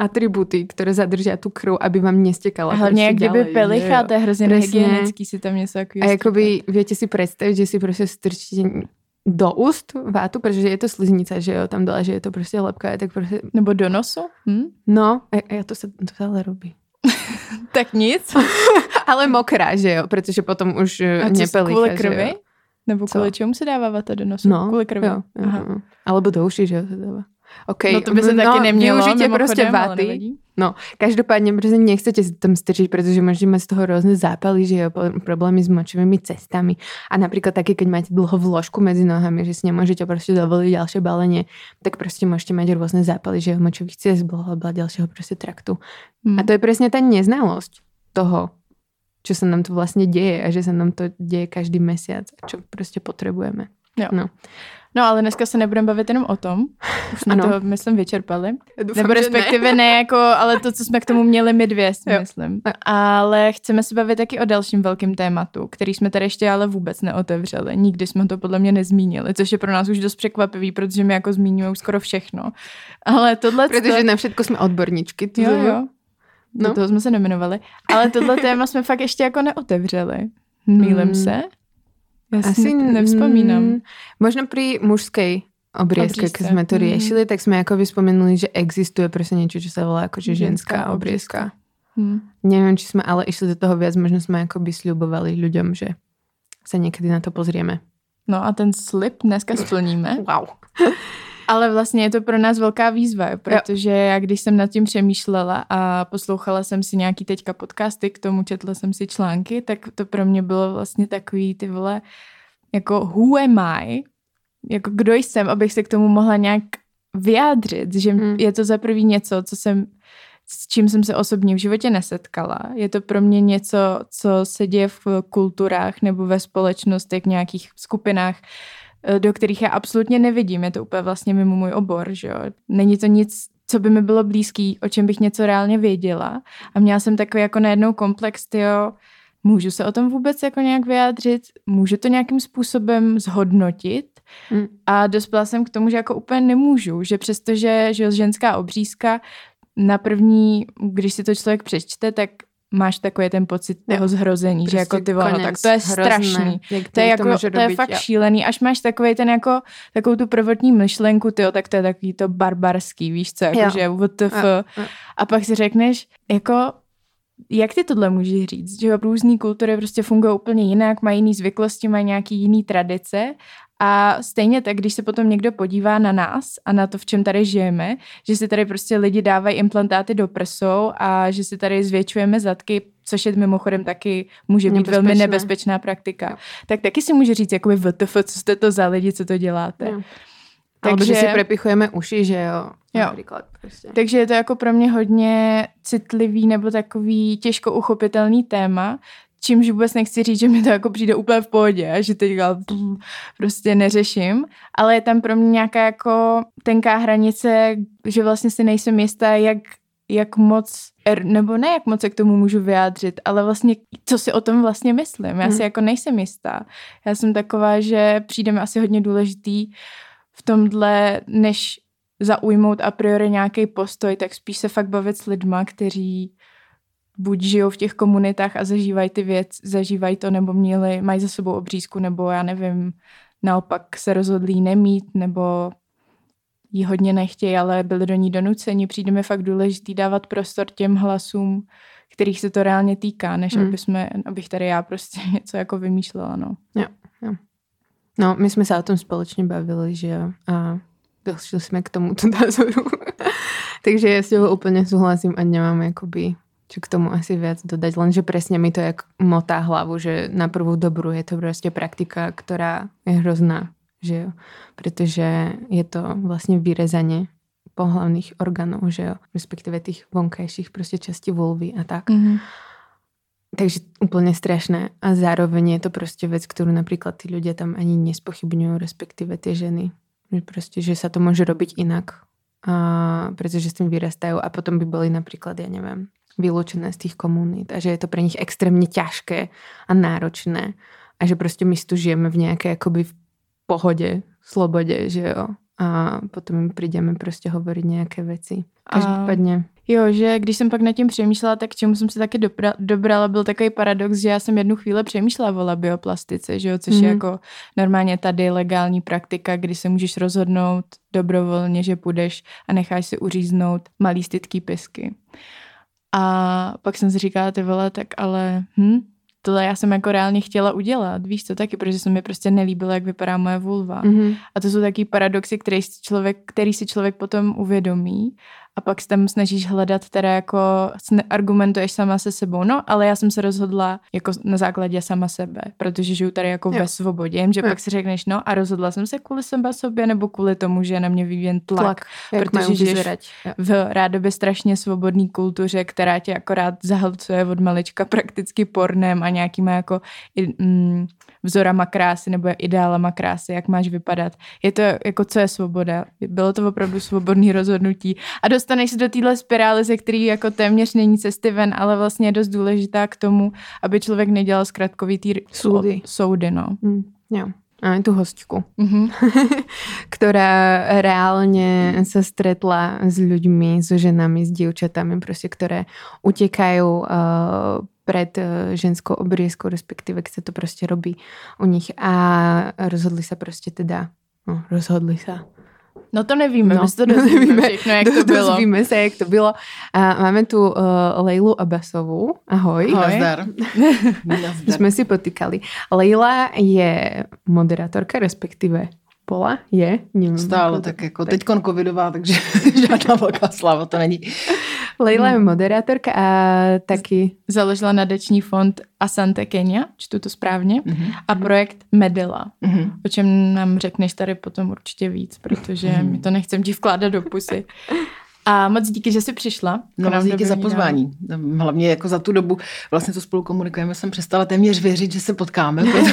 atributy, ktoré zadržia tu krv, aby vám nestekala. A hlavně jak proste kdyby pelicha, to je hrozně nehygienický si tam něco takového A jakoby viete si predstaviť, že si proste strčíte do úst vátu, pretože je to sliznica, že jo, tam dole, že je to proste lepká, tak proste, Nebo do nosu? Hm? no, a, a to sa, to ale robí. Tak nic. Ale mokrá, že jo, pretože potom už co, nepelicha, kvůli že krvi? jo. Nebo Co? kvůli čemu se dává vata do nosu? No, kvůli krvi. Jo, jo, Aha. jo. Alebo do uší, že jo, to dáva. Okay. No to by se taky nemělo. Ale vaty. nevadí. No, každopádne proste nechcete si tam strčiť, pretože môžete mať z toho rôzne zápaly, že jo, problémy s močovými cestami. A napríklad také, keď máte dlho vložku medzi nohami, že si nemôžete proste dovoliť ďalšie balenie, tak proste môžete mať rôzne zápaly, že jo, močových cest, blablabla, ďalšieho proste traktu. Hm. A to je presne tá neznalosť toho, čo sa nám tu vlastne deje a že sa nám to deje každý mesiac a čo potrebujeme. Jo. No. No ale dneska se nebudeme bavit jenom o tom. Už jsme Ano. to, myslím, vyčerpali. Doufám, Nebo respektive ne. jako, ale to, co jsme k tomu měli my dvě, si Jo. myslím. Ale chceme se bavit taky o dalším velkým tématu, který jsme tady ještě ale vůbec neotevřeli. Nikdy jsme to podle mě nezmínili, což je pro nás už dost překvapivý, protože my jako zmiňujeme skoro všechno. Ale tohle... Protože na všetko jsme odborníčky. tu Jo, jo. Do No. toho jsme se nemenovali. Ale tohle téma jsme fakt ještě jako neotevřeli. Mýlim Mm. se? Já si Asi nevzpomínám. mm, Možno pri mužskej obriezke, keď sme to Mhm. riešili, tak sme ako vyspomenuli, že existuje presne niečo, čo sa volá akože ženská obriezka. Hm. Neviem, či sme ale išli do toho viac, možno sme akoby sľubovali ľuďom, že sa niekedy na to pozrieme. No a ten slib dneska splníme. Wow. Ale vlastně je to pro nás velká výzva, protože já když jsem nad tím přemýšlela a poslouchala jsem si nějaký teďka podcasty, k tomu četla jsem si články, tak to pro mě bylo vlastně takový ty vole, jako who am I? Jako kdo jsem, abych se k tomu mohla nějak vyjádřit, že Mm. je to za prvý něco, co jsem s čím jsem se osobně v životě nesetkala. Je to pro mě něco, co se děje v kulturách nebo ve společnostech, nějakých skupinách, do kterých já absolutně nevidím. Je to úplně vlastně mimo můj obor, že jo. Není to nic, co by mi bylo blízký, o čem bych něco reálně věděla. A měla jsem takový jako najednou komplex, tyjo, můžu se o tom vůbec jako nějak vyjádřit, můžu to nějakým způsobem zhodnotit Mm. a dospěla jsem k tomu, že jako úplně nemůžu, že přestože že jo, ženská obřízka na první, když si to člověk přečte, tak máš takový ten pocit Jo. toho zhrození, že jako ty vole, no, tak to je hrozné. strašný. Jak To je, jak jako, může to je fakt jo. šílený, až máš takový ten jako, takovou tu prvotní myšlenku, tyjo, tak to je takový to barbarský, víš co, jako Jo. že WTF. Jo, jo. A pak si řekneš, jako, jak ty tohle můžeš říct, že jo, různý kultury prostě fungují úplně jinak, mají jiný zvyklosti, mají nějaký jiný tradice a stejně tak, když se potom někdo podívá na nás a na to, v čem tady žijeme, že si tady prostě lidi dávají implantáty do prsou a že si tady zvětšujeme zadky, což je mimochodem taky může být velmi nebezpečná praktika. Jo. Tak taky si může říct, jakoby VTF, co jste to za lidi, co to děláte. Jo. Alebo že Takže- si prepichujeme uši, že jo. Jo. Proste. Takže je to jako pro mě hodně citlivý nebo takový těžko uchopitelný téma, čímž vůbec nechci říct, že mi to jako přijde úplně v pohodě a že teďka pff, prostě neřeším, ale je tam pro mě nějaká jako tenká hranice, že vlastně si nejsem jistá, jak jak moc, er, nebo ne jak moc se k tomu můžu vyjádřit, ale vlastně co si o tom vlastně myslím. Já Hmm. si jako nejsem jistá. Já jsem taková, že přijde mi asi hodně důležitý v tomhle, než zaujmout a priori nějaký postoj, tak spíš se fakt bavit s lidma, kteří buď žijou v těch komunitách a zažívají ty věc, zažívají to, nebo měli, mají za sebou obřízku, nebo já nevím, naopak se rozhodlí nemít, nebo ji hodně nechtějí, ale byli do ní donuceni. Přijde mi fakt důležitý dávat prostor těm hlasům, kterých se to reálně týká, než Mm. aby jsme, abych tady já prostě něco jako vymýšlela, no. No, my sme sa o tom spoločne bavili, že jo. A došli sme k tomuto názoru. Takže ja s tebou úplne súhlasím a nemám akoby čo k tomu asi viac dodať, lenže presne mi to jak motá hlavu, že na prvú dobrú je to proste praktika, ktorá je hrozná, že jo. Pretože je to vlastne vyrezanie pohlavných orgánov, že jo, respektíve tých vonkajších proste častí vulvy a tak. Mm-hmm. Takže úplne strašné. A zároveň je to proste vec, ktorú napríklad tí ľudia tam ani nespochybňujú, respektíve tie ženy. Že proste, že sa to môže robiť inak. A, pretože s tým vyrastajú a potom by boli napríklad, ja neviem, vylúčené z tých komunít a že je to pre nich extrémne ťažké a náročné a že proste my tu žijeme v nejakej akoby v pohode, slobode, že jo. A potom im prídeme proste hovoriť nejaké veci. Každopádne. Jo, že když jsem pak nad tím přemýšlela, tak k čemu jsem se taky dobra, dobrala, byl takový paradox, že já jsem jednu chvíli přemýšlela o labioplastice, že jo, což mm. je Mhm. jako normálně tady legální praktika, kdy se můžeš rozhodnout dobrovolně, že půjdeš a necháš si uříznout malý stytký pisky. A pak jsem si říkala, ty vole, tak ale hm, tohle já jsem jako reálně chtěla udělat, víš co taky, protože se mi prostě nelíbilo, jak vypadá moje vulva. Mhm. A to jsou taky paradoxy, který si člověk, který si člověk potom uvědomí a pak se tam snažíš hledat teda jako, argumentuješ sama se sebou. No, ale já jsem se rozhodla jako na základě sama sebe, protože žiju tady jako Jo. ve svobodě, že Jo. pak si řekneš, no a rozhodla jsem se kvůli sebe sobě nebo kvůli tomu, že je na mě vyvíjen tlak. Tlak, protože žiješ v rádoby strašně svobodné kultuře, která tě akorát zahlcuje od malička prakticky pornem a nějakýma jako mm, vzorama krásy nebo ideálama krásy, jak máš vypadat. Je to jako, co je svoboda? Bylo to opravdu svobodné rozhodnutí. A dostaneš se do téhle spirály, ze který jako téměř není cesty ven, ale vlastně je dost důležitá k tomu, aby člověk nedělal zkratkovitý Súdy. soudy no. Mm, jo. Máme tu hostku, Mhm. ktorá reálne sa stretla s ľuďmi, so ženami, s dievčatami, proste, ktoré utekajú uh, pred uh, ženskou obriezkou, respektíve keď sa to proste robí u nich a rozhodli sa proste teda, no, rozhodli sa. No to nevíme, No, my se to dozvíme všechno, jak to bylo. Dozvíme sa, jak to bylo. A máme tu uh, Lejlu Abasovú. Ahoj. Ahoj. Nazdar. My Nazdar. sme si potýkali. Leila je moderátorka, respektíve bola, je. Neviem, Stále ako to- tak jako teď covidová, takže žádná velká sláva to není. Leila je moderátorka a taky Založila nadační fond Asante Kenya, čtu to správně, Mhm. a projekt Medela. Mhm. O čem nám řekneš tady potom určitě víc, protože Mhm. mi to nechcem ti vkládat do pusy. A moc díky, že jsi přišla. No moc díky za pozvání. Hlavně jako za tu dobu, vlastně co spolu komunikujeme, jsem přestala téměř věřit, že se potkáme, protože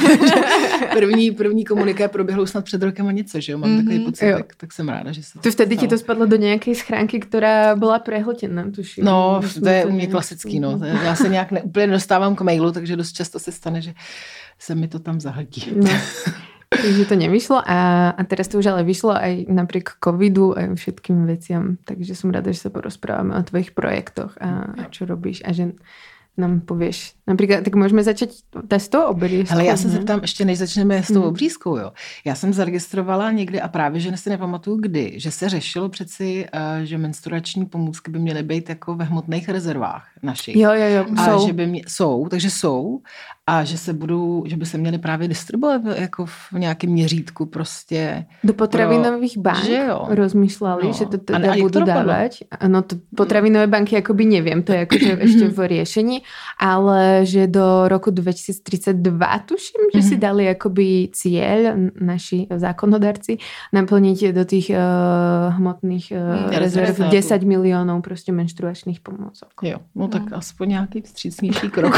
první, první komuniké proběhlo snad před rokem a něco, že jo, mám takový Mhm, pocit, jo. tak, tak jsem ráda, že se Tu vtedy ti to spadlo do nějaké schránky, která byla prehltená, tuším. No, to je u mě klasický, no. To je- Já se nějak neúplně dostávám k mailu, takže dost často se stane, že se mi to tam zahltí. No. Takže to nevyšlo a, a teraz to už ale vyšlo aj napriek covidu a všetkým veciam. Takže som rada, že sa porozprávame o tvojich projektoch a, a čo robíš a že nám povieš. Napríklad, tak môžeme začať s tou obriezkou. Hele, já se zeptám, ještě než začneme s tou Mhm. obřízkou, jo. Já jsem zaregistrovala někdy a právě, že si nepamatuju kdy, že se řešilo přeci, eh, že menstruační pomůcky by měly být jako ve hmotných rezervách našich. Jo, jo, jo, A jsou. že by mě, jsou, takže jsou. A že se budou, že by se měly právě distribuovat jako v nějakém měřítku prostě. Do potravinových bank že jo. rozmýšľali, No. že to teda ne- a jak to. No potravinové banky akoby neviem, to je akože ešte v riešení, ale že do roku 2032 tuším, že si Mhm. dali akoby cieľ naši zákonodarci naplniť do tých uh, hmotných uh, rezerv rezerv. 10 miliónov prostě menštruačných pomôcok. Jo, no tak aspoň nějaký vstřícnější krok.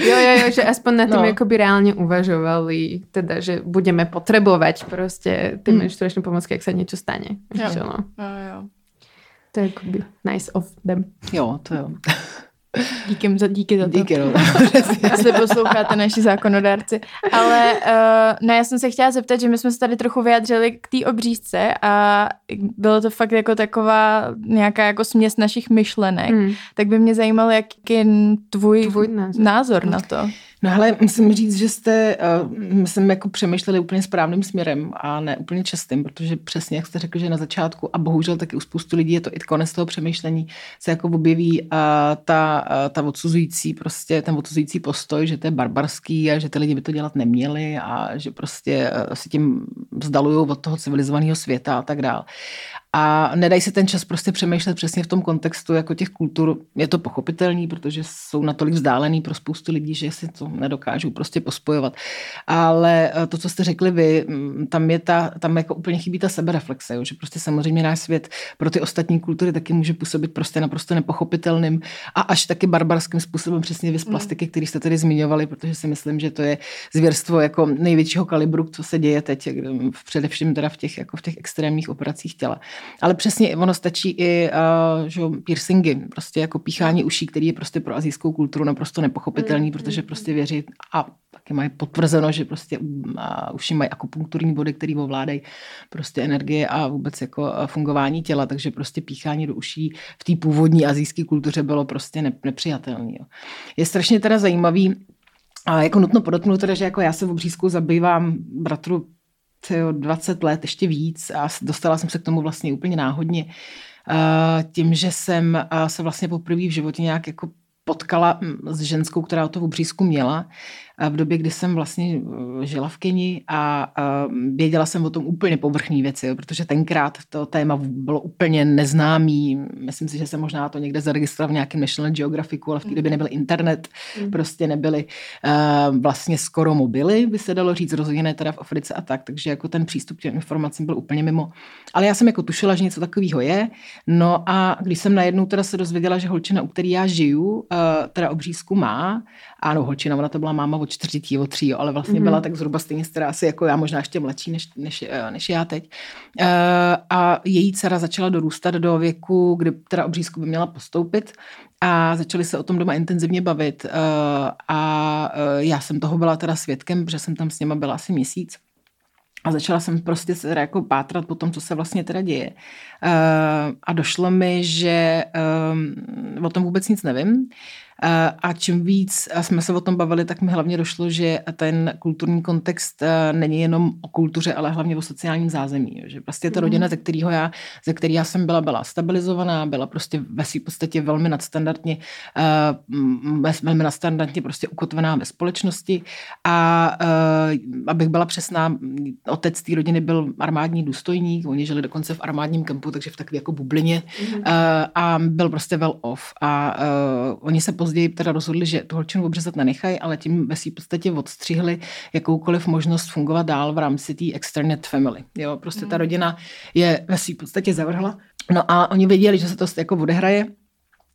Jo, jo, jo, že aspoň na tom No. akoby reálne uvažovali, teda, že budeme potrebovať prostě ty Mm. menštruačné pomôcky, ak sa niečo stane. Jo. No. Jo, jo. To je akoby nice of them. jo, to jo. Díky za, díky za to. Díky, no. jestli posloucháte naši zákonodárci. Ale uh, ne, já jsem se chtěla zeptat, že my jsme se tady trochu vyjadřili k té obřízce a bylo to fakt jako taková nějaká jako směs našich myšlenek. Mm. Tak by mě zajímalo, jaký je tvůj, Tvůj názor. názor na to. No ale musím říct, že jste, uh, myslím, jako přemýšleli úplně správným směrem a ne úplně častým, protože přesně, jak jste řekl, že na začátku a bohužel taky u spoustu lidí je to i konec toho přemýšlení, se jako objeví uh, ta, uh, ta odsuzující, prostě ten odsuzující postoj, že to je barbarský a že ty lidi by to dělat neměli a že prostě uh, si tím vzdalují od toho civilizovaného světa a tak dál. A nedají si ten čas prostě přemýšlet přesně v tom kontextu jako těch kultur. Je to pochopitelný, protože jsou natolik vzdálený pro spoustu lidí, že si to nedokážou prostě pospojovat. Ale eh, to, co jste řekli vy, mm, tam je ta, tam jako úplně chybí ta sebereflexe, jo? že prostě samozřejmě náš svět pro ty ostatní kultury taky může působit prostě naprosto nepochopitelným a až taky barbarským způsobem přesně vy z plastiky, který jste tady zmiňovali, protože si myslím, že to je zvěrstvo jako největšího kalibru, co se děje teď, kde- především teda v těch, jako v těch extrémních operacích těla. Ale přesně ono stačí i uh, že, piercingy, prostě jako píchání uší, který je prostě pro azijskou kulturu naprosto nepochopitelný, protože prostě věří a taky mají potvrzeno, že prostě mm, a uši mají akupunkturní body, který ovládají prostě energie a vůbec jako a fungování těla, takže prostě píchání do uší v té původní azijské kultuře bylo prostě ne, nepřijatelné. Je strašně teda zajímavý, a jako nutno podotknout teda, že jako já se v obřízku zabývám bratru tyjo, 20 let, ještě víc a dostala jsem se k tomu vlastně úplně náhodně. Tím, že jsem se vlastně poprvé v životě nějak jako potkala s ženskou, která to v měla v době, kdy jsem vlastně eh, žila v Keni a, a věděla jsem o tom úplně povrchní věci, jo, protože tenkrát to téma bylo úplně neznámý. Myslím si, že jsem možná to někde zaregistrovala v nějakém National Geographicu, ale v té době nebyl internet, Mm. prostě nebyly vlastně skoro mobily, by se dalo říct, rozhodně teda v Africe a tak, takže jako ten přístup k těm informacím byl úplně mimo. Ale já jsem jako tušila, že něco takového je. No a když jsem najednou teda se dozvěděla, že holčina, u který já žiju, teda obřízku má, ano, holčina, ona to byla máma čtyři, od tří, jo, ale vlastně Mhm. byla tak zhruba stejně stará asi jako já, možná ještě mladší než, než, eh, než já teď. Uh, a její dcera začala dorůstat do věku, kdy teda obřízku by měla postoupit a začali se o tom doma intenzivně bavit uh, a já jsem toho byla teda svědkem, protože jsem tam s něma byla asi měsíc. A začala jsem prostě se teda jako pátrat po tom, co se vlastně teda děje. Uh, a došlo mi, že um, o tom vůbec nic nevím. Uh, a čím víc jsme se o tom bavili, tak mi hlavně došlo, že ten kulturní kontext uh, není jenom o kultuře, ale hlavně o sociálním zázemí. Že prostě ta rodina, ze kterého já, ze který já jsem byla, byla stabilizovaná, byla prostě ve svým podstatě velmi nadstandardně, velmi nadstandardně prostě ukotvená ve společnosti. A abych byla přesná, otec té rodiny byl armádní důstojník, oni žili dokonce v armádním kempu, takže v takové jako bublině Mhm. a byl prostě well off. A oni se později teda rozhodli, že tu holčinu obřezat nenechají, ale tím ve svým podstatě odstřihli jakoukoliv možnost fungovat dál v rámci té extended family. Jo, prostě ta rodina je ve svým podstatě zavrhla. No a oni věděli, že se to jako odehraje,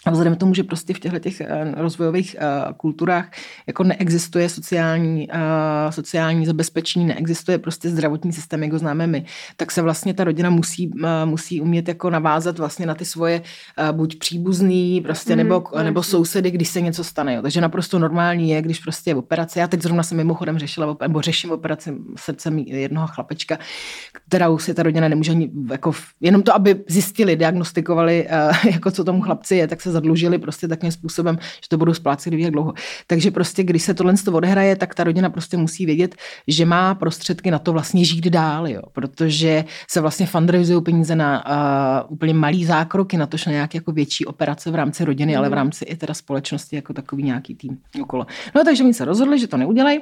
a vzhledem k tomu, že prostě v těchto těch eh, rozvojových uh, kulturách jako neexistuje sociální, uh, sociální zabezpečení, neexistuje prostě zdravotní systém, jak ho známe my, tak se vlastně ta rodina musí, musí umět jako navázat vlastně na ty svoje buď příbuzný, prostě, nebo, jasně. nebo sousedy, když se něco stane. Jo. Takže naprosto normální je, když prostě je operace. Já teď zrovna jsem mimochodem řešila, nebo řeším operaci srdce mý- jednoho chlapečka, kterou si ta rodina nemůže ani, jako, jenom to, aby zjistili, diagnostikovali, jako co tomu chlapci je, tak se zadlužili prostě takovým způsobem, že to budou splácet jak dlouho. Takže prostě, když se tohle z toho odehraje, tak ta rodina prostě musí vědět, že má prostředky na to vlastně žít dál, jo, protože se vlastně fundraizují peníze na uh, úplně malý zákroky, na to, že na nějaké jako větší operace v rámci rodiny, ale v rámci i teda společnosti jako takový nějaký tým okolo. No takže oni se rozhodli, že to neudělají.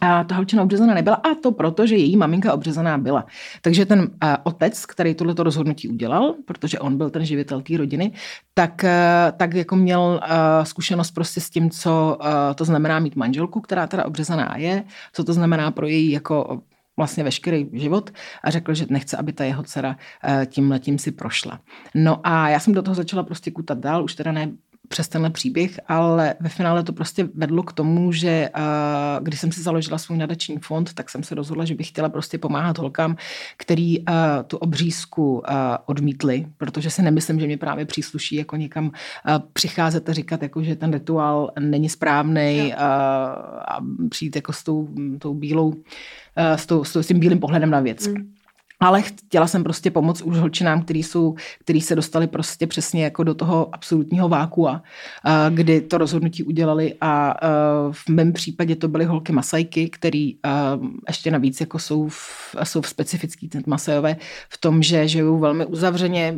A ta holčina obřezaná nebyla a to proto, že její maminka obřezaná byla. Takže ten uh, otec, který tohleto rozhodnutí udělal, protože on byl ten živitel té rodiny, tak, uh, tak jako měl uh, zkušenost prostě s tím, co uh, to znamená mít manželku, která teda obřezaná je, co to znamená pro její jako vlastně veškerý život a řekl, že nechce, aby ta jeho dcera tím letím si prošla. No a já jsem do toho začala prostě kutat dál, už teda ne přes tenhle příběh, ale ve finále to prostě vedlo k tomu, že uh, když jsem si založila svůj nadační fond, tak jsem se rozhodla, že bych chtěla prostě pomáhat holkám, který uh, tu obřízku uh, odmítli, protože si nemyslím, že mě právě přísluší jako někam uh, přicházet a říkat, jako, že ten rituál není správný uh, a přijít jako s tou, tou bílou, uh, s, tou, s, tou, s tím bílým pohledem na věc. Mm. Ale chtěla jsem prostě pomoct už holčinám, který, jsou, který se dostali prostě přesně jako do toho absolutního vákua, a kdy to rozhodnutí udělali a, v mém případě to byly holky masajky, který ještě navíc jako jsou v, jsou v specifický masajové v tom, že žijou velmi uzavřeně,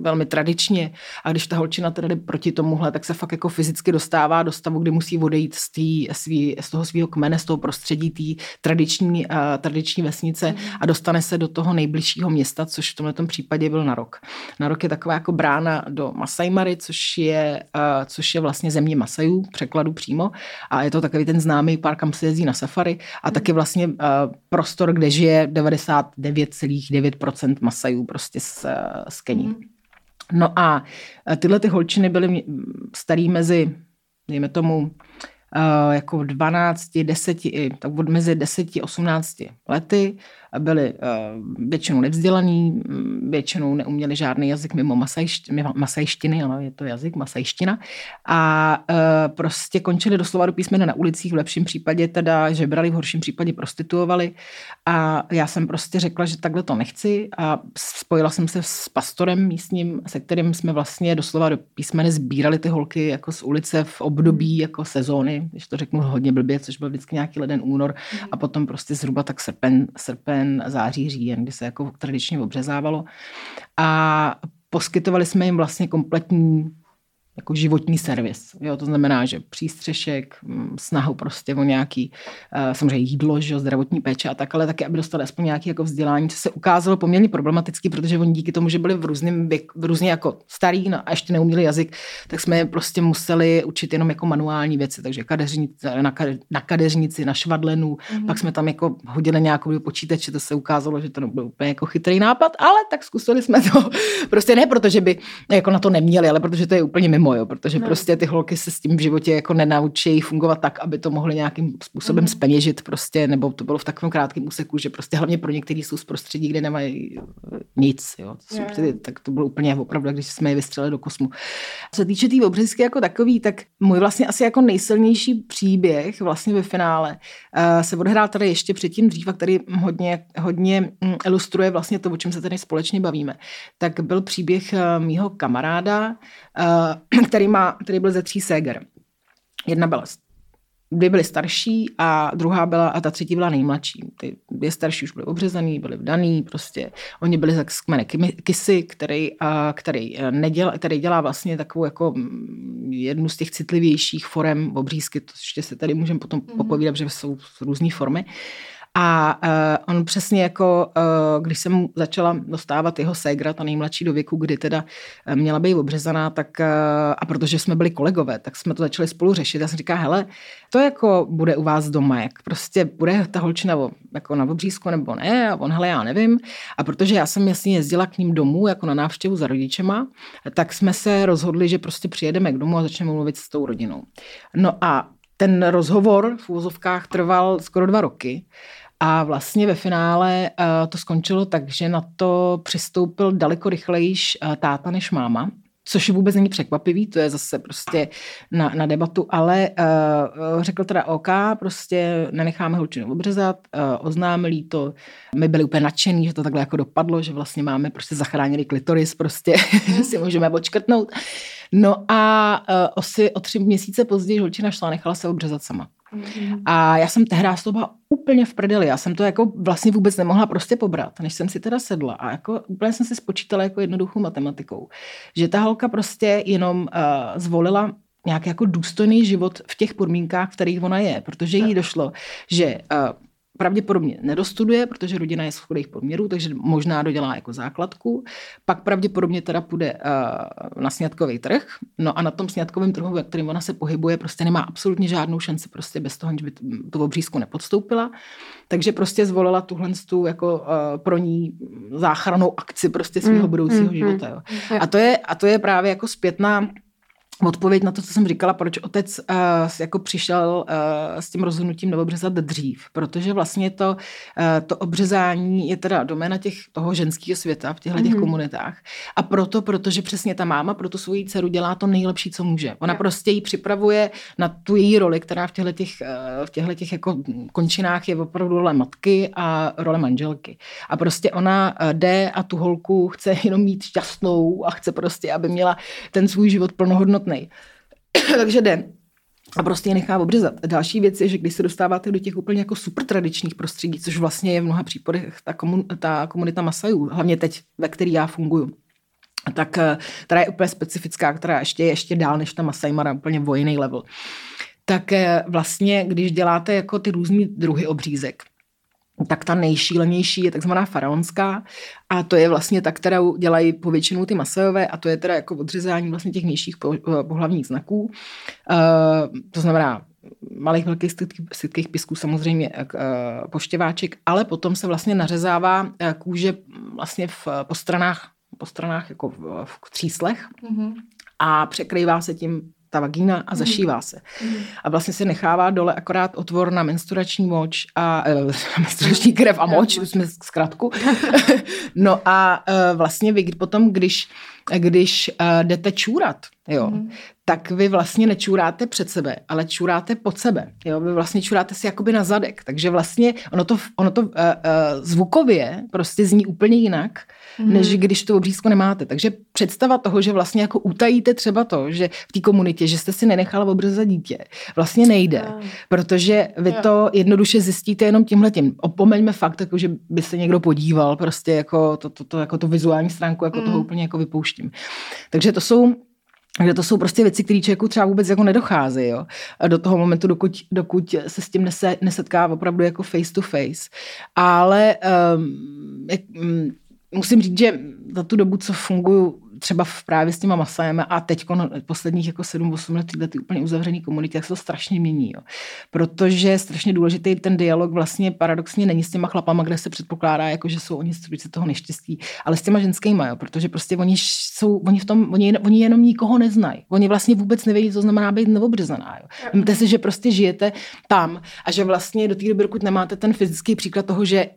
velmi tradičně. A když ta holčina teda jde proti tomuhle, tak se fakt jako fyzicky dostává do stavu, kdy musí odejít z, tý, svý, z toho svého kmene, z toho prostředí té tradiční, tradiční vesnice a dostane se do toho nejbližšího města, což v tomto případě byl Narok. Narok je taková jako brána do Masai Mary, což je, uh, což je vlastně země Masajů, překladu přímo. A je to takový ten známý park, kam se jezdí na safari. A taky vlastně uh, prostor, kde žije 99,9% Masajů prostě z, z Kení. No a tyhle ty holčiny byly starý mezi, dejme tomu, jako 12, 10, tak od mezi 10 a 18 lety byli uh, většinou nevzdělaný, většinou neuměli žádný jazyk mimo masajšti, masajštiny, ano, je to jazyk, masajština. A uh, prostě končili doslova do písmene na ulicích, v lepším případě teda žebrali, v horším případě prostituovali. A já jsem prostě řekla, že takhle to nechci a spojila jsem se s pastorem místním, se kterým jsme vlastně doslova do písmene sbírali ty holky jako z ulice v období jako sezóny, když to řeknu hodně blbě, což byl vždycky nějaký leden, únor a potom prostě zhruba tak srpen, srpen září, říjen, kdy se jako tradičně obřezávalo. A poskytovali jsme jim vlastně kompletní jako životní servis. Jo, to znamená, že přístřešek, mm, snahu prostě o nějaký, uh, samozřejmě jídlo, že zdravotní péče a tak, ale taky, aby dostali aspoň nějaké jako vzdělání, co se ukázalo poměrně problematicky, protože oni díky tomu, že byli v různém v různě jako starý no, a ještě neuměli jazyk, tak jsme je prostě museli učit jenom jako manuální věci, takže kadeřnici, na, na kadeřnici, na švadlenu, mm-hmm. pak jsme tam jako hodili nějakou počítače, to se ukázalo, že to byl úplně jako chytrý nápad, ale tak zkusili jsme to. Prostě ne proto, že by jako na to neměli, ale protože to je úplně mimo, jo, protože no. prostě ty holky se s tím v životě jako nenaučí fungovat tak, aby to mohly nějakým způsobem mm. speněžit prostě, nebo to bylo v takovém krátkém úseku, že prostě hlavně pro některý jsou z prostředí, kde nemají nic, jo. To yeah. prostě, tak to bylo úplně opravdu, když jsme je vystřelili do kosmu. Co se týče té tý obřezky jako takový, tak můj vlastně asi jako nejsilnější příběh vlastně ve finále uh, se odehrál tady ještě předtím dřív, a který hodně, hodně mm, ilustruje vlastně to, o čem se tady společně bavíme. Tak byl příběh uh, mýho kamaráda, uh, který, má, který byl ze tří séger. Jedna byla dvě byly starší a druhá byla, a ta třetí byla nejmladší. Ty dvě starší už byly obřezaný, byly vdaný, prostě oni byli z kmene Kisy, který, a, který, e, neděla, který dělá vlastně takovou jako mm, jednu z těch citlivějších forem obřízky, to ještě se tady můžeme potom mm-hmm. popovídat, že jsou různé formy. A uh, on přesně jako, uh, když jsem začala dostávat jeho ségra, ta nejmladší do věku, kdy teda uh, měla být obřezaná, tak uh, a protože jsme byli kolegové, tak jsme to začali spolu řešit. Já jsem říká, hele, to jako bude u vás doma, jak prostě bude ta holčina jako na obřízku nebo ne, a on, hele, já nevím. A protože já jsem jasně jezdila k ním domů, jako na návštěvu za rodičema, tak jsme se rozhodli, že prostě přijedeme k domu a začneme mluvit s tou rodinou. No a ten rozhovor v úvozovkách trval skoro dva roky a vlastně ve finále uh, to skončilo tak, že na to přistoupil daleko rychlejš uh, táta než máma, což vůbec není překvapivý, to je zase prostě na, na debatu, ale uh, řekl teda OK, prostě nenecháme holčinu obřezat, uh, oznámili to, my byli úplně nadšení, že to takhle jako dopadlo, že vlastně máme prostě zachránili klitoris, prostě si můžeme odškrtnout. No a uh, o, o tři měsíce později holčina šla, nechala se obřezat sama. Mm-hmm. A já jsem tehdy z toho byla úplně v prdeli. Já jsem to jako vlastně vůbec nemohla prostě pobrat, než jsem si teda sedla. A jako úplně jsem si spočítala jako jednoduchou matematikou, že ta holka prostě jenom uh, zvolila nějaký jako důstojný život v těch podmínkách, v kterých ona je, protože jí došlo, že uh, pravděpodobně nedostuduje, protože rodina je z chudých poměrů, takže možná dodělá jako základku. Pak pravděpodobně teda půjde uh, na sňatkový trh. No a na tom sňatkovém trhu, ve kterém ona se pohybuje, prostě nemá absolutně žádnou šanci prostě bez toho, že by tu obřízku nepodstoupila. Takže prostě zvolila tuhle tu jako uh, pro ní záchranou akci prostě svého mm, budoucího mm, života. Jo. Mm, a, to je, a to je právě jako zpětná odpověď na to, co jsem říkala, proč otec uh, jako přišel uh, s tím rozhodnutím neobřezat dřív, protože vlastně to, uh, to obřezání je teda doména těch, toho ženského světa v těchto mm-hmm. těch mhm. komunitách a proto, protože přesně ta máma pro tu svoji dceru dělá to nejlepší, co může. Ona yeah. prostě ji připravuje na tu její roli, která v těchto těch, uh, v těchto těch jako končinách je opravdu role matky a role manželky. A prostě ona jde a tu holku chce jenom mít šťastnou a chce prostě, aby měla ten svůj život plnohodnotný špatný. Takže jde a prostě je nechá obřezat. Další věc je, že když se dostáváte do těch úplně jako super tradičních prostředí, což vlastně je v mnoha případech ta, komun, ta komunita Masajů, hlavně teď, ve který já funguju, tak která je úplně specifická, která ještě je ještě dál než ta Masai Mara, úplně vojný level. Tak eh, vlastně, když děláte jako ty různý druhy obřízek, tak ta nejšílenější je takzvaná faraonská a to je vlastně ta, kterou dělají povětšinou ty masajové a to je teda jako odřezání vlastně těch nižších pohlavních znaků. Uh, to znamená malých velkých sytkých pisků, samozřejmě uh, poštěváček, ale potom se vlastně nařezává kůže vlastně v, po stranách, po stranách jako v, v tříslech mm-hmm. a překrývá se tím ta vagína a mhm. zašívá se. Mm. A vlastně se nechává dole akorát otvor na menstruační moč a uh, menstruační krev a moč, už jsme zkrátku. no a uh, vlastně vy potom, když, když uh, jdete čůrat, jo, mm. tak vy vlastně nečůráte před sebe, ale čůráte pod sebe. Jo? Vy vlastně čůráte si jakoby na zadek. Takže vlastně ono to, ono to uh, uh, zvukově prostě zní úplně jinak, mm. než když tu obřízku nemáte. Takže představa toho, že vlastně jako utajíte třeba to, že v té komunitě, že jste si nenechala obřezat dítě, vlastně nejde, mm. protože vy yeah. to jednoduše zjistíte jenom tímhletím. Opomeňme fakt, jako, že by se někdo podíval, prostě jako to, to, to, jako to vizuální stránku, jako mm. toho úplně jako vypouštím. Takže to jsou Takže to jsou prostě věci, které člověku třeba vůbec jako nedochází, jo. Do toho momentu, dokud, dokud se s tím nese, nesetká opravdu jako face to face. Ale um, jak, um, musím říct, že za tu dobu, co funguju třeba v právě s těma masajemi a teď posledních jako 7-8 let ty úplně uzavřený komunity, jak se to strašně mění. Jo. Protože je strašně důležitý ten dialog vlastně paradoxně není s těma chlapama, kde se předpokládá, jako, že jsou oni strujci toho neštěstí, ale s těma ženskýma, jo, protože prostě oni jsou, oni v tom, oni, oni jenom nikoho neznají. Oni vlastně vůbec nevědí, co znamená být novobřezaná. Víte si, že prostě žijete tam a že vlastně do té doby, dokud nemáte ten fyzický příklad toho, že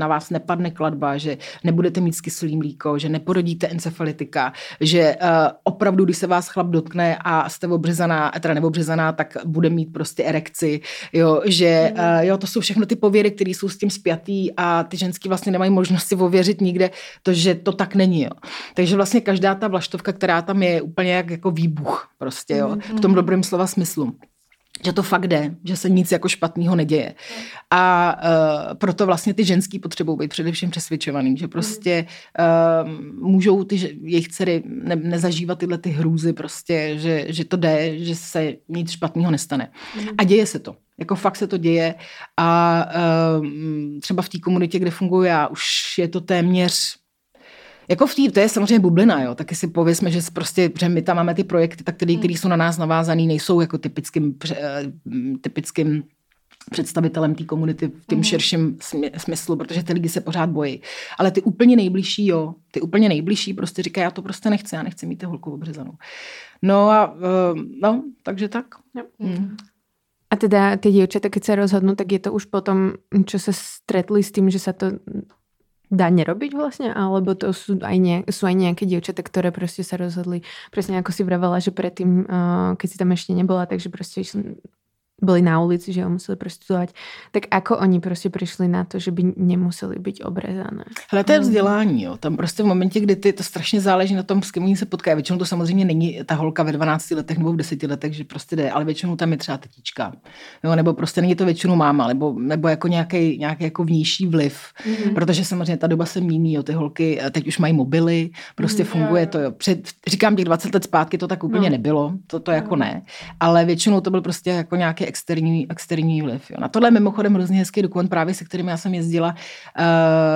na vás nepadne kladba, že nebudete mít skyslý mlíko, že neporodíte encefalitika, že uh, opravdu, když se vás chlap dotkne a jste obřezaná, teda nebo obřezaná, tak bude mít prostě erekci, jo, že uh, jo, to jsou všechno ty pověry, které jsou s tím spjatý a ty ženský vlastně nemají možnost si ověřit nikde, to, že to tak není, jo. Takže vlastně každá ta vlaštovka, která tam je, je úplně jak jako výbuch prostě, jo, v tom dobrém slova smyslu že to fakt jde, že se nic jako špatného neděje. A uh, proto vlastně ty ženský potřebují být především přesvědčovaný, že prostě uh, můžou ty jejich dcery ne, nezažívat tyhle ty hrůzy prostě, že, že to jde, že se nic špatného nestane. A děje se to. Jako fakt se to děje a uh, třeba v té komunitě, kde funguji já, už je to téměř jako v té, to je samozřejmě bublina, jo, taky si pověsme, že prostě, že my tam máme ty projekty, tak ty, které jsou na nás navázané, nejsou jako typickým, eh, typickým představitelem té komunity v tom mm. širším smyslu, protože ty lidi se pořád bojí. Ale ty úplně nejbližší, jo, ty úplně nejbližší prostě říkají, já to prostě nechci, já nechci mít ty holku obřezanou. No a, uh, no, takže tak. Mm. A teda ty dievčata, keď sa rozhodnú, tak je to už potom, čo sa stretli s tým, že sa to dá nerobiť vlastne, alebo to sú aj, ne, sú aj nejaké dievčata, ktoré proste sa rozhodli, presne ako si vravala, že predtým, uh, keď si tam ešte nebola, takže proste byli na ulici, že ho museli prostituovat, tak ako oni prostě přišli na to, že by nemuseli být obrezané? Hele, to je vzdělání, jo. Tam prostě v momentě, kdy ty, to strašně záleží na tom, s kým oni se potkají. Většinou to samozřejmě není ta holka ve 12 letech nebo v 10 letech, že prostě jde, ale většinou tam je třeba tetička. Jo, nebo prostě není to většinou máma, nebo, nebo jako nějaký, nějaký jako vnější vliv. Mm-hmm. Protože samozřejmě ta doba se mění, jo. Ty holky eh, teď už mají mobily, prostě mm-hmm. funguje to, jo. Před, říkám těch 20 let zpátky to tak úplně no. nebylo, to, to jako no. ne. Ale většinou to byl prostě jako nějaký externí, externí vliv. Jo. Na tohle mimochodem hrozně hezký dokument, právě se kterým já jsem jezdila uh,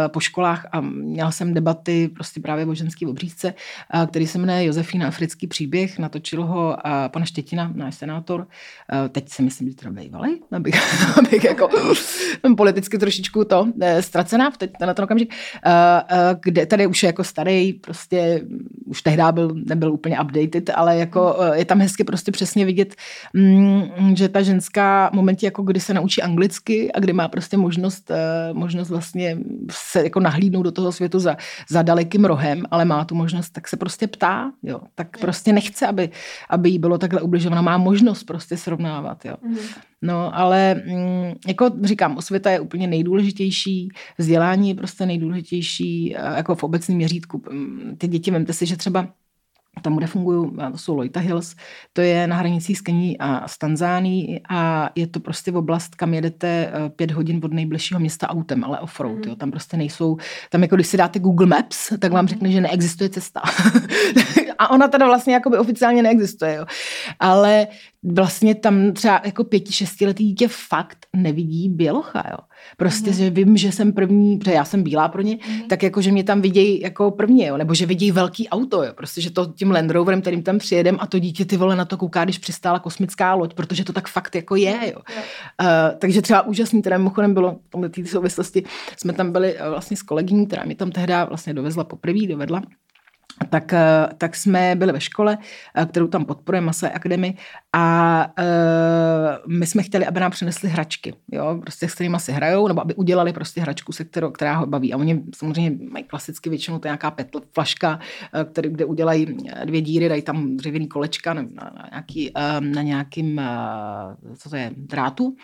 po školách a měla jsem debaty prostě právě o ženský obřízce, uh, který se jmenuje Josefína Africký příběh, natočil ho uh, pan Štětina, náš senátor. Uh, teď si myslím, že teda bývalý, abych, abych jako politicky trošičku to uh, ztracená v teď na ten okamžik, uh, uh, kde tady už je jako starý, prostě už tehdy byl, nebyl úplně updated, ale jako uh, je tam hezky prostě přesně vidět, um, že ta ženská ženská momentě, jako kdy se naučí anglicky a kdy má prostě možnost, eh, možnost vlastně se jako nahlídnout do toho světu za, za dalekým rohem, ale má tu možnost, tak se prostě ptá, jo. Tak prostě nechce, aby, aby jí bylo takhle ubližováno. Má možnost prostě srovnávat, jo. Mm. No, ale mm, jako říkám, osvěta je úplně nejdůležitější, vzdělání je prostě nejdůležitější, eh, jako v obecném měřítku. Mm, ty děti, vemte si, že třeba tam, kde fungují, to jsou Loita Hills, to je na hranici s Kení a s Tanzánií a je to prostě oblast, kam jedete eh, pět hodin od nejbližšího města autem, ale offroad, mm. jo. Tam prostě nejsou, tam jako když si dáte Google Maps, tak vám mhm. řekne, že neexistuje cesta. a ona teda vlastně jakoby oficiálně neexistuje, jo. Ale vlastně tam třeba jako pěti, šestiletý dítě fakt nevidí bělocha, jo. Prostě, mm. že vím, že jsem první, protože já jsem bílá pro ně, mm. tak jako, že mě tam vidějí jako první, jo, nebo že vidějí velký auto, jo, prostě, že to tím Land Roverem, kterým tam přijedem a to dítě ty vole na to kouká, když přistála kosmická loď, protože to tak fakt jako je, jo. Yeah. Uh, takže třeba úžasný, teda mimochodem bylo v této souvislosti, jsme tam byli uh, vlastně s kolegyní, která mě tam tehdy vlastně dovezla poprvé, dovedla tak, eh, tak jsme byli ve škole, eh, kterou tam podporuje Masa Academy a uh, my jsme chtěli, aby nám přinesli hračky, jo, prostě s kterými si hrajou, nebo aby udělali prostě hračku, se kterou, která ho baví. A oni samozřejmě mají klasicky většinou to nějaká petl, flaška, který, kde udělají dvě díry, dají tam dřevěný kolečka na, na, nějaký, na nějakým, co to je, drátu,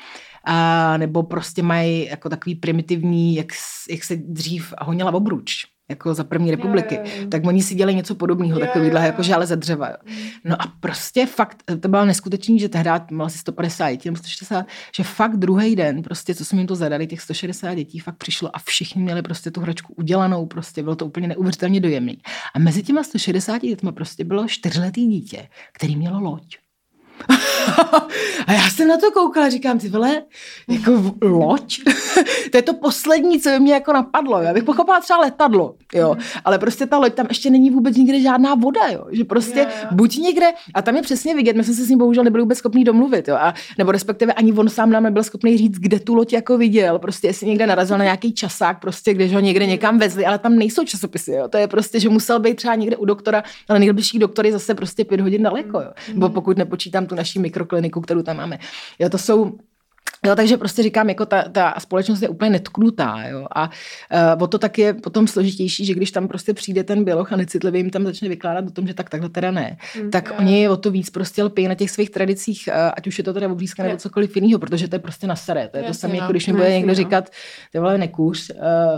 a, nebo prostě mají jako takový primitivní, jak, jak se dřív honila obruč jako za první republiky, tak oni si dělali něco podobného, takovýhle, jako žále ze dřeva. Jo. No a prostě fakt, to bylo neskutečný, že tehdy bylo asi 150 dětí, nebo 160, že fakt druhý den, prostě, co jsme jim to zadali, těch 160 dětí fakt přišlo a všichni měli prostě tu hračku udělanou, prostě bylo to úplně neuvěřitelně dojemný. A mezi těma 160 dětmi prostě bylo čtyřletý dítě, který mělo loď. a já jsem na to koukala, říkám, ty vole, jako loď? to je to poslední, co by mě jako napadlo. Já bych pochopila třeba letadlo, jo. Ale prostě ta loď, tam ještě není vůbec nikde žádná voda, jo. Že prostě yeah. buď někde, a tam je přesně vidět, my jsme se s ním bohužel nebyli vůbec schopni domluvit, jo. A, nebo respektive ani on sám nám nebyl schopný říct, kde tu loď jako viděl. Prostě jestli někde narazil na nějaký časák, prostě, když ho někde někam vezli, ale tam nejsou časopisy, jo. To je prostě, že musel být třeba někde u doktora, ale nejbližší doktor je zase prostě pět hodin daleko, jo. Nebo pokud nepočítám tu naší mikrokliniku, kterou tam máme. Jo, to jsou Jo, takže prostě říkám, jako ta, ta společnost je úplně netknutá. Jo? A uh, o to tak je potom složitější, že když tam prostě přijde ten běloch a necitlivý jim tam začne vykládat o tom, že tak takhle teda ne, mm, tak yeah. oni o to víc prostě lpí na těch svých tradicích, uh, ať už je to teda obřízka nebo cokoliv jiného, protože to je prostě na staré. To je Jasně, to samé, jako no. jako když mi bude někdo no. říkat, ty vole nekuř, uh,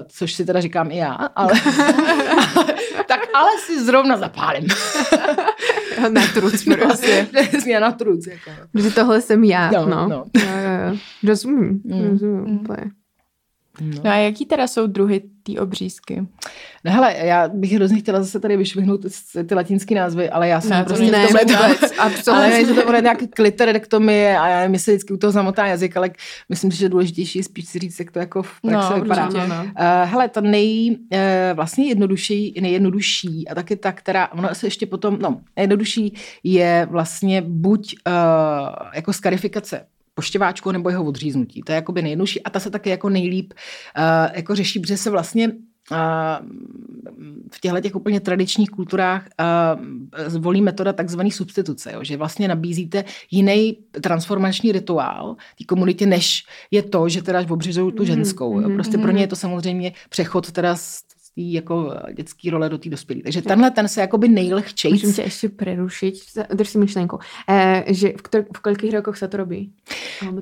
což si teda říkám i já, ale tak ale si zrovna zapálím. na truc prostě. Přesně, na truc. Jako. Protože tohle jsem já, no. no. no. Jo, jo. Rozumím, mm. rozumím mm. No. no a jaký teda jsou druhy té obřízky? No hele, já bych hrozně chtěla zase tady vyšvihnout ty latinské názvy, ale já jsem ne, prostě ne, v tomhle vůbec, absolutně. Ale že to bude nějaký kliterektomie a já mi se vždycky u toho zamotá jazyk, ale myslím si, že důležitější je spíš si říct, jak to jako v praxi no, vypadá. Určitě, no. Uh, hele, ta nej, uh, vlastně jednodušší, nejjednodušší a taky ta, která, ono se ještě potom, no, nejjednodušší je vlastně buď uh, jako skarifikace poštěváčku nebo jeho odříznutí. To je jakoby nejjednodušší a ta se taky jako nejlíp uh, jako řeší, protože se vlastně uh, v těchto těch úplně tradičních kulturách uh, zvolí metoda takzvané substituce, jo, že vlastně nabízíte jiný transformační rituál té komunitě, než je to, že teda obřizují tu mhm, ženskou. Jo. Mhm, prostě pro ně je to samozřejmě přechod teda z té jako dětské role do té dospělé. Takže tenhle ten se jakoby nejlehčej. Můžu tě ještě prerušit, drž si myšlenku, e, že v, kter- v kolikých rokoch se to robí?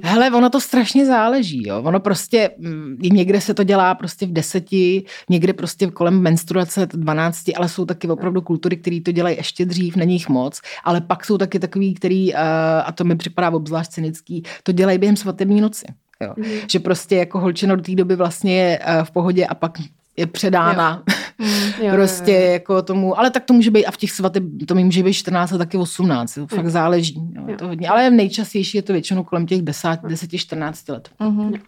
Hele, ono to strašně záleží, jo. Ono prostě, mm, někde se to dělá prostě v deseti, někde prostě kolem menstruace 12, ale jsou taky opravdu kultury, které to dělají ještě dřív, není jich moc, ale pak jsou taky takový, který, eh, a to mi připadá obzvlášť cynický, to dělají během svatební noci. Jo. Mm. Že prostě jako holčina do té doby vlastně je eh, v pohodě a pak je předána jo. Mm, prostě jo, jo, jo. jako tomu, ale tak to může být a v těch svatě, to mi může být 14 a taky 18, to fakt záleží. Jo, jo. To hodně, ale nejčastější je to většinou kolem těch 10, 10-14 let. Mm-hmm.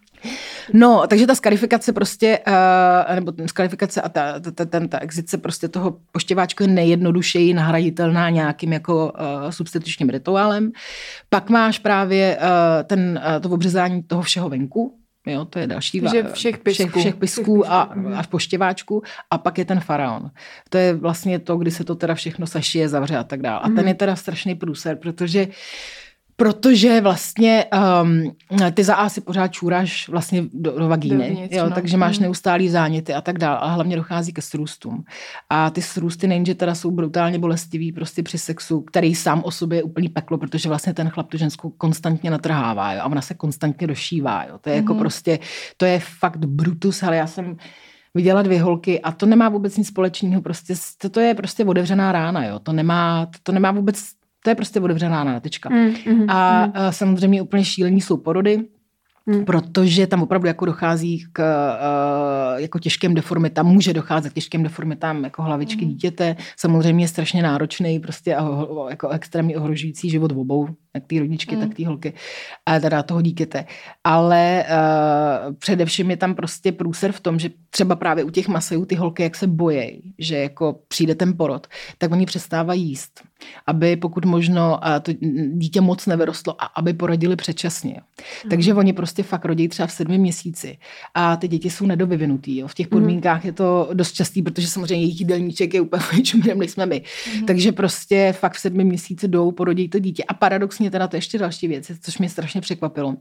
No, takže ta skarifikace prostě, uh, nebo skarifikace a ta, ta, ta, ta exice prostě toho poštěváčku je nejjednodušeji nahraditelná nějakým jako uh, substitučním rituálem. Pak máš právě uh, ten, uh, to obřezání toho všeho venku, Jo, to je další. Že všech pisků. Všech, všech pisků a, a poštěváčků. A pak je ten faraon. To je vlastně to, kdy se to teda všechno sašije, zavře a tak dále. A ten mhm. je teda strašný průser, protože uh, protože vlastně um, ty za A si pořád čůráš vlastně do, do vagíny, Dovnitř, jo, no. takže máš hmm. neustálý záněty a tak dále a hlavně dochází ke srůstům. A ty srůsty nejenže teda jsou brutálně bolestivý prostě při sexu, který sám o sobě je úplný peklo, protože vlastně ten chlap tu ženskou konstantně natrhává jo, a ona se konstantně došívá. Jo. To je jako hmm. prostě, to je fakt brutus, ale já jsem viděla dvě holky a to nemá vůbec nic společného, prostě to, to je prostě otevřená rána, jo. To nemá, to, to nemá vůbec to je prostě otevřená nátyčka. Mm, mm, a mm. samozřejmě úplně šílení jsou porody, Hmm. Protože tam opravdu jako dochází k uh, jako těžkým deformitám, může docházet k těžkým deformitám jako hlavičky hmm. dítěte. Samozřejmě je strašně náročný prostě a jako extrémně ohrožující život v obou, jak ty rodičky, hmm. tak ty holky, a teda toho dítěte. Ale uh, především je tam prostě průser v tom, že třeba právě u těch masejů ty holky, jak se bojejí, že jako přijde ten porod, tak oni přestávají jíst, aby pokud možno uh, to dítě moc nevyrostlo a aby porodili předčasně. Hmm. Takže oni prostě fakt rodí třeba v sedmi měsíci a ty děti jsou nedovyvinutý. Jo. V těch hmm. podmínkách je to dost častý, protože samozřejmě jejich jídelníček je úplně něčem jiném, než jsme my. Hmm. Takže prostě fakt v sedmi měsíci jdou, porodí to dítě. A paradoxně teda to ještě další věc, což mě strašně překvapilo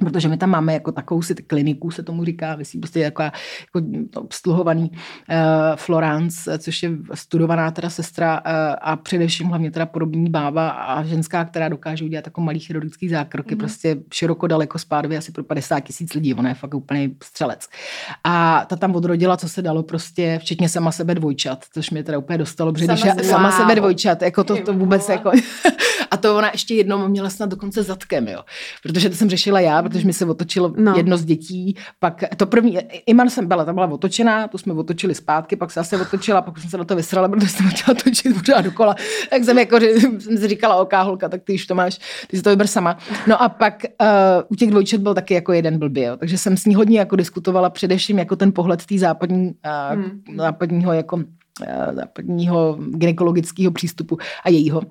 Protože my tam máme jako takovou si kliniku, se tomu říká, myslím, prostě jako, jako obsluhovaný uh, Florence, což je studovaná teda sestra uh, a především hlavně teda podobní bába a ženská, která dokáže udělat jako malý chirurgický zákroky, mm. prostě široko daleko spádově asi pro 50 tisíc lidí, ona je fakt úplně střelec. A ta tam odrodila, co se dalo prostě, včetně sama sebe dvojčat, což mě teda úplně dostalo, protože Sama když sebe- sama Wow. sebe dvojčat, jako to, to vůbec jako a to ona ještě jednou měla snad dokonce zadkem, jo. Protože to jsem řešila já, protože mi se otočilo No. no. jedno z dětí, pak to první, Iman jsem byla, ta byla otočená, tu jsme otočili zpátky, pak se zase otočila, pak jsem se na to vysrala, protože jsem chtěla točit pořád dokola. Tak jsem jako, že jsem si říkala, oká holka, tak ty už to máš, ty si to vyber sama. No a pak uh, u těch dvojčet byl taky jako jeden blbý, jo. takže jsem s ní hodně jako diskutovala, především jako ten pohled té západní, uh, Hmm. západního jako uh, západního gynekologického přístupu a jejího.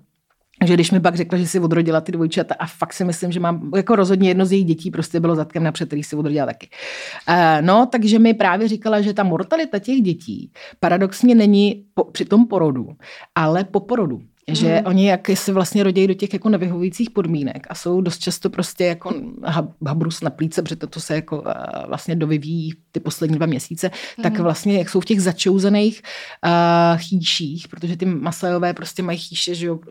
Takže když mi pak řekla, že si odrodila ty dvojčata a fakt si myslím, že mám, jako rozhodně jedno z jejich dětí prostě bylo zadkem napřed, který si odrodila taky. Uh, no, takže mi právě říkala, že ta mortalita těch dětí paradoxně není po, při tom porodu, ale po porodu. Že Mhm. mm. oni jak se vlastně rodí do těch jako nevyhovujících podmínek a jsou dost často prostě jako hab- habrus na plíce, protože to se jako vlastně dovyvíjí ty poslední dva měsíce, mm. tak vlastně jak jsou v těch začouzených uh, chýších, protože ty masajové prostě mají chýše, že jo, uh,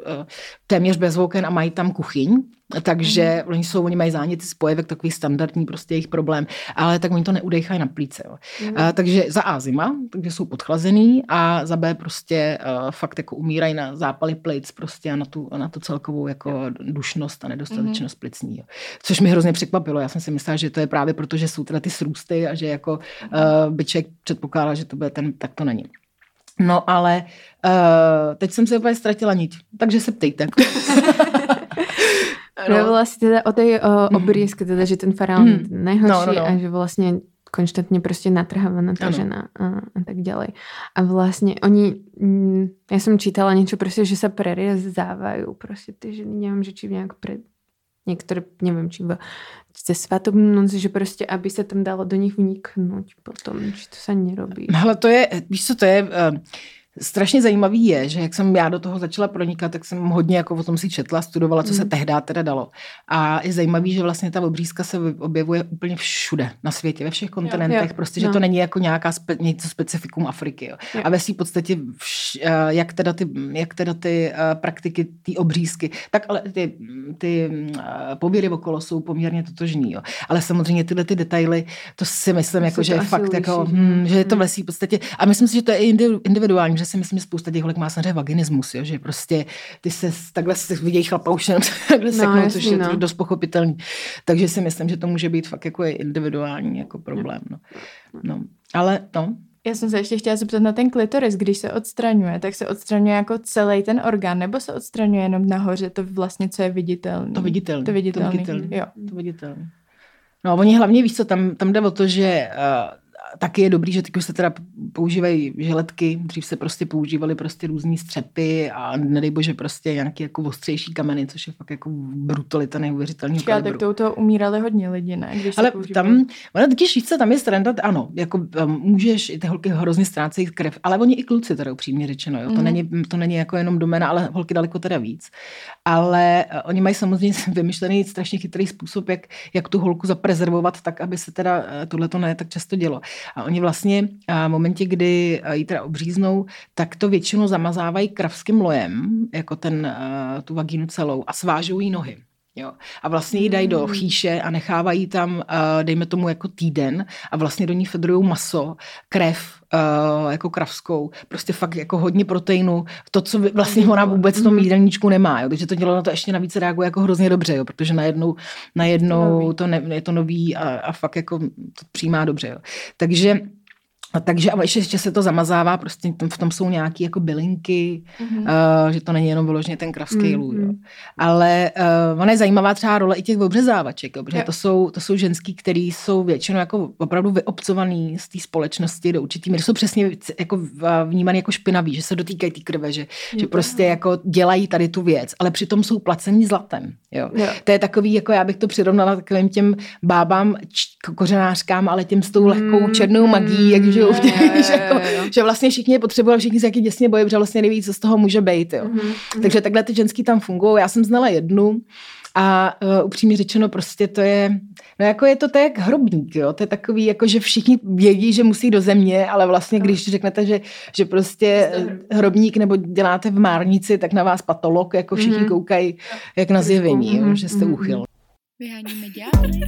téměř bez oken a mají tam kuchyň, takže mm. oni jsou, oni mají záněty spojevek, takový standardní prostě jejich problém, ale tak oni to neudejchají na plíce. Jo. Mm. Uh, takže za A zima, takže jsou podchlazený a za B prostě uh, fakt jako umírají na zápaly plic prostě a na tu, na tu celkovou jako dušnost a nedostatečnost mm. plicní. Jo. Což mi hrozně překvapilo. Já jsem si myslela, že to je právě proto, že jsou teda ty srůsty a že jako uh, by člověk předpokládal, že to bude ten, tak to není. No ale uh, teď jsem se úplně ztratila niť, takže se ptejte. No. Vlastně teda o tej o, obriezke, teda, že ten je Mhm. ten najhorší No, no, no. a že vlastne konštantne prostě natrhávaná Ano. žena a, a tak ďalej. A vlastne oni, mm, ja som čítala niečo prostě, že sa preriezávajú prostě ty ženy, neviem, že či nejak pred niektoré, neviem, či v cez svatobnú noc, že prostě, aby sa tam dalo do nich vniknúť potom, či to sa nerobí. Hele, to je, víš co, to je... Uh, strašně zajímavý je, že jak jsem já do toho začala pronikat, tak jsem hodně jako o tom si četla, studovala, co se Mm. tehdy teda dalo. A je zajímavý, že vlastně ta obřízka se objevuje úplně všude na světě, ve všech kontinentech, jo, prostě, že no. to není jako nějaká spe, něco specifikum Afriky. Jo. Jo. A ve svý podstatě, vš, eh, jak teda ty, jak teda ty eh, praktiky, ty obřízky, tak ale ty, ty eh, pověry okolo jsou poměrně totožný. Jo. Ale samozřejmě tyhle ty detaily, to si myslím, To jako, že je fakt jako, hm, že je to Hm. ve svý podstatě. A myslím si, že to je individuální, že si myslím, že spousta těch holek má samozřejmě vaginismus, jo, že prostě ty se takhle vidějí chlapa už jenom takhle No, seknout, jasný, což je no. dost pochopitelný. Takže si myslím, že to může být fakt jako individuální jako problém. No. No. Ale no, Já jsem se ještě chtěla zeptat na ten klitoris, když se odstraňuje, tak se odstraňuje jako celý ten orgán, nebo se odstraňuje jenom nahoře to vlastně, co je viditelné? to viditelný. To viditelný, To viditelný. jo. To viditelný. No a oni hlavně, víš co, tam, tam jde o to, že uh, taky je dobrý, že teď už se teda používají želetky, dřív se prostě používaly prostě různý střepy a nedej bože prostě nějaký jako ostřejší kameny, což je fakt jako brutalita neuvěřitelného kalibru. tak to, to umírali hodně lidi, ne? Když se Ale tam, ono totiž víš co, tam je stranda, ano, jako um, můžeš, i ty holky hrozně ztrácejí krev, ale oni i kluci teda upřímně řečeno, jo. To, Mhm. není, to není jako jenom domena, ale holky daleko teda víc. Ale uh, oni mají samozřejmě vymyšlený strašně chytrý způsob, jak, jak tu holku zaprezervovat tak, aby se teda uh, tohle to ne tak často dělo. A oni vlastně uh, v momentě, kdy ji teda obříznou, tak to většinou zamazávají kravským lojem, jako ten, tu vagínu celou a svážou jí nohy. Jo. A vlastně ji dají do chýše a nechávají tam, uh, dejme tomu, jako týden a vlastně do ní fedrují maso, krev, uh, jako kravskou, prostě fakt jako hodně proteinu, to, co vlastně ona vůbec v tom Mhm. jídelníčku nemá, jo. takže to tělo na to ještě navíc reaguje jako hrozně dobře, jo, protože najednou, najednou to ne, je to nový a, a fakt jako to přijímá dobře. Jo. Takže a takže a ještě, ještě se to zamazává, prostě tam, v tom jsou nějaké jako bylinky, Mhm. uh, že to není jenom vyloženě ten kravský Mm, lů. Jo. mm. Ale uh, ona je zajímavá třeba role i těch obřezávaček, jo, protože Jo. to jsou, to jsou ženský, který jsou většinou jako opravdu vyobcovaný z té společnosti do určitý míry. Jsou přesně jako v- vnímaný jako špinaví, že se dotýkají té krve, že, že prostě jako dělají tady tu věc, ale přitom jsou placení zlatem. Jo. Jo. To je takový, jako já bych to přirovnala takovým těm bábám, č- kořenářkám, ale těm s tou lehkou Mm, černou magií, jak v těch, jo, že, jako, jo, jo. že vlastně všichni je potřebují, a všichni se jaký děsně bojí, protože vlastně neví, co z toho může být. Jo. Mhm, Takže takhle ty ženský tam fungují. Já jsem znala jednu, A uh, upřímně řečeno, prostě to je, no jako je to tak jak hrobník, jo? to je takový, jako že všichni vědí, že musí do země, ale vlastně když řeknete, že, že prostě hrobník nebo děláte v márnici, tak na vás patolog, jako všichni mm-hmm. koukají jak na zjevení, jo? že jste uchyl. Vyháníme ďábly.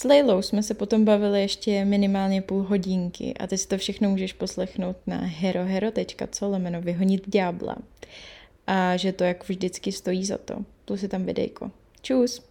S Leilou jsme se potom bavili ještě minimálně půl hodinky a ty si to všechno můžeš poslechnout na herohero.co lomeno vyhonit ďábla. A že to jak vždycky stojí za to. Plus je tam videjko. Čus!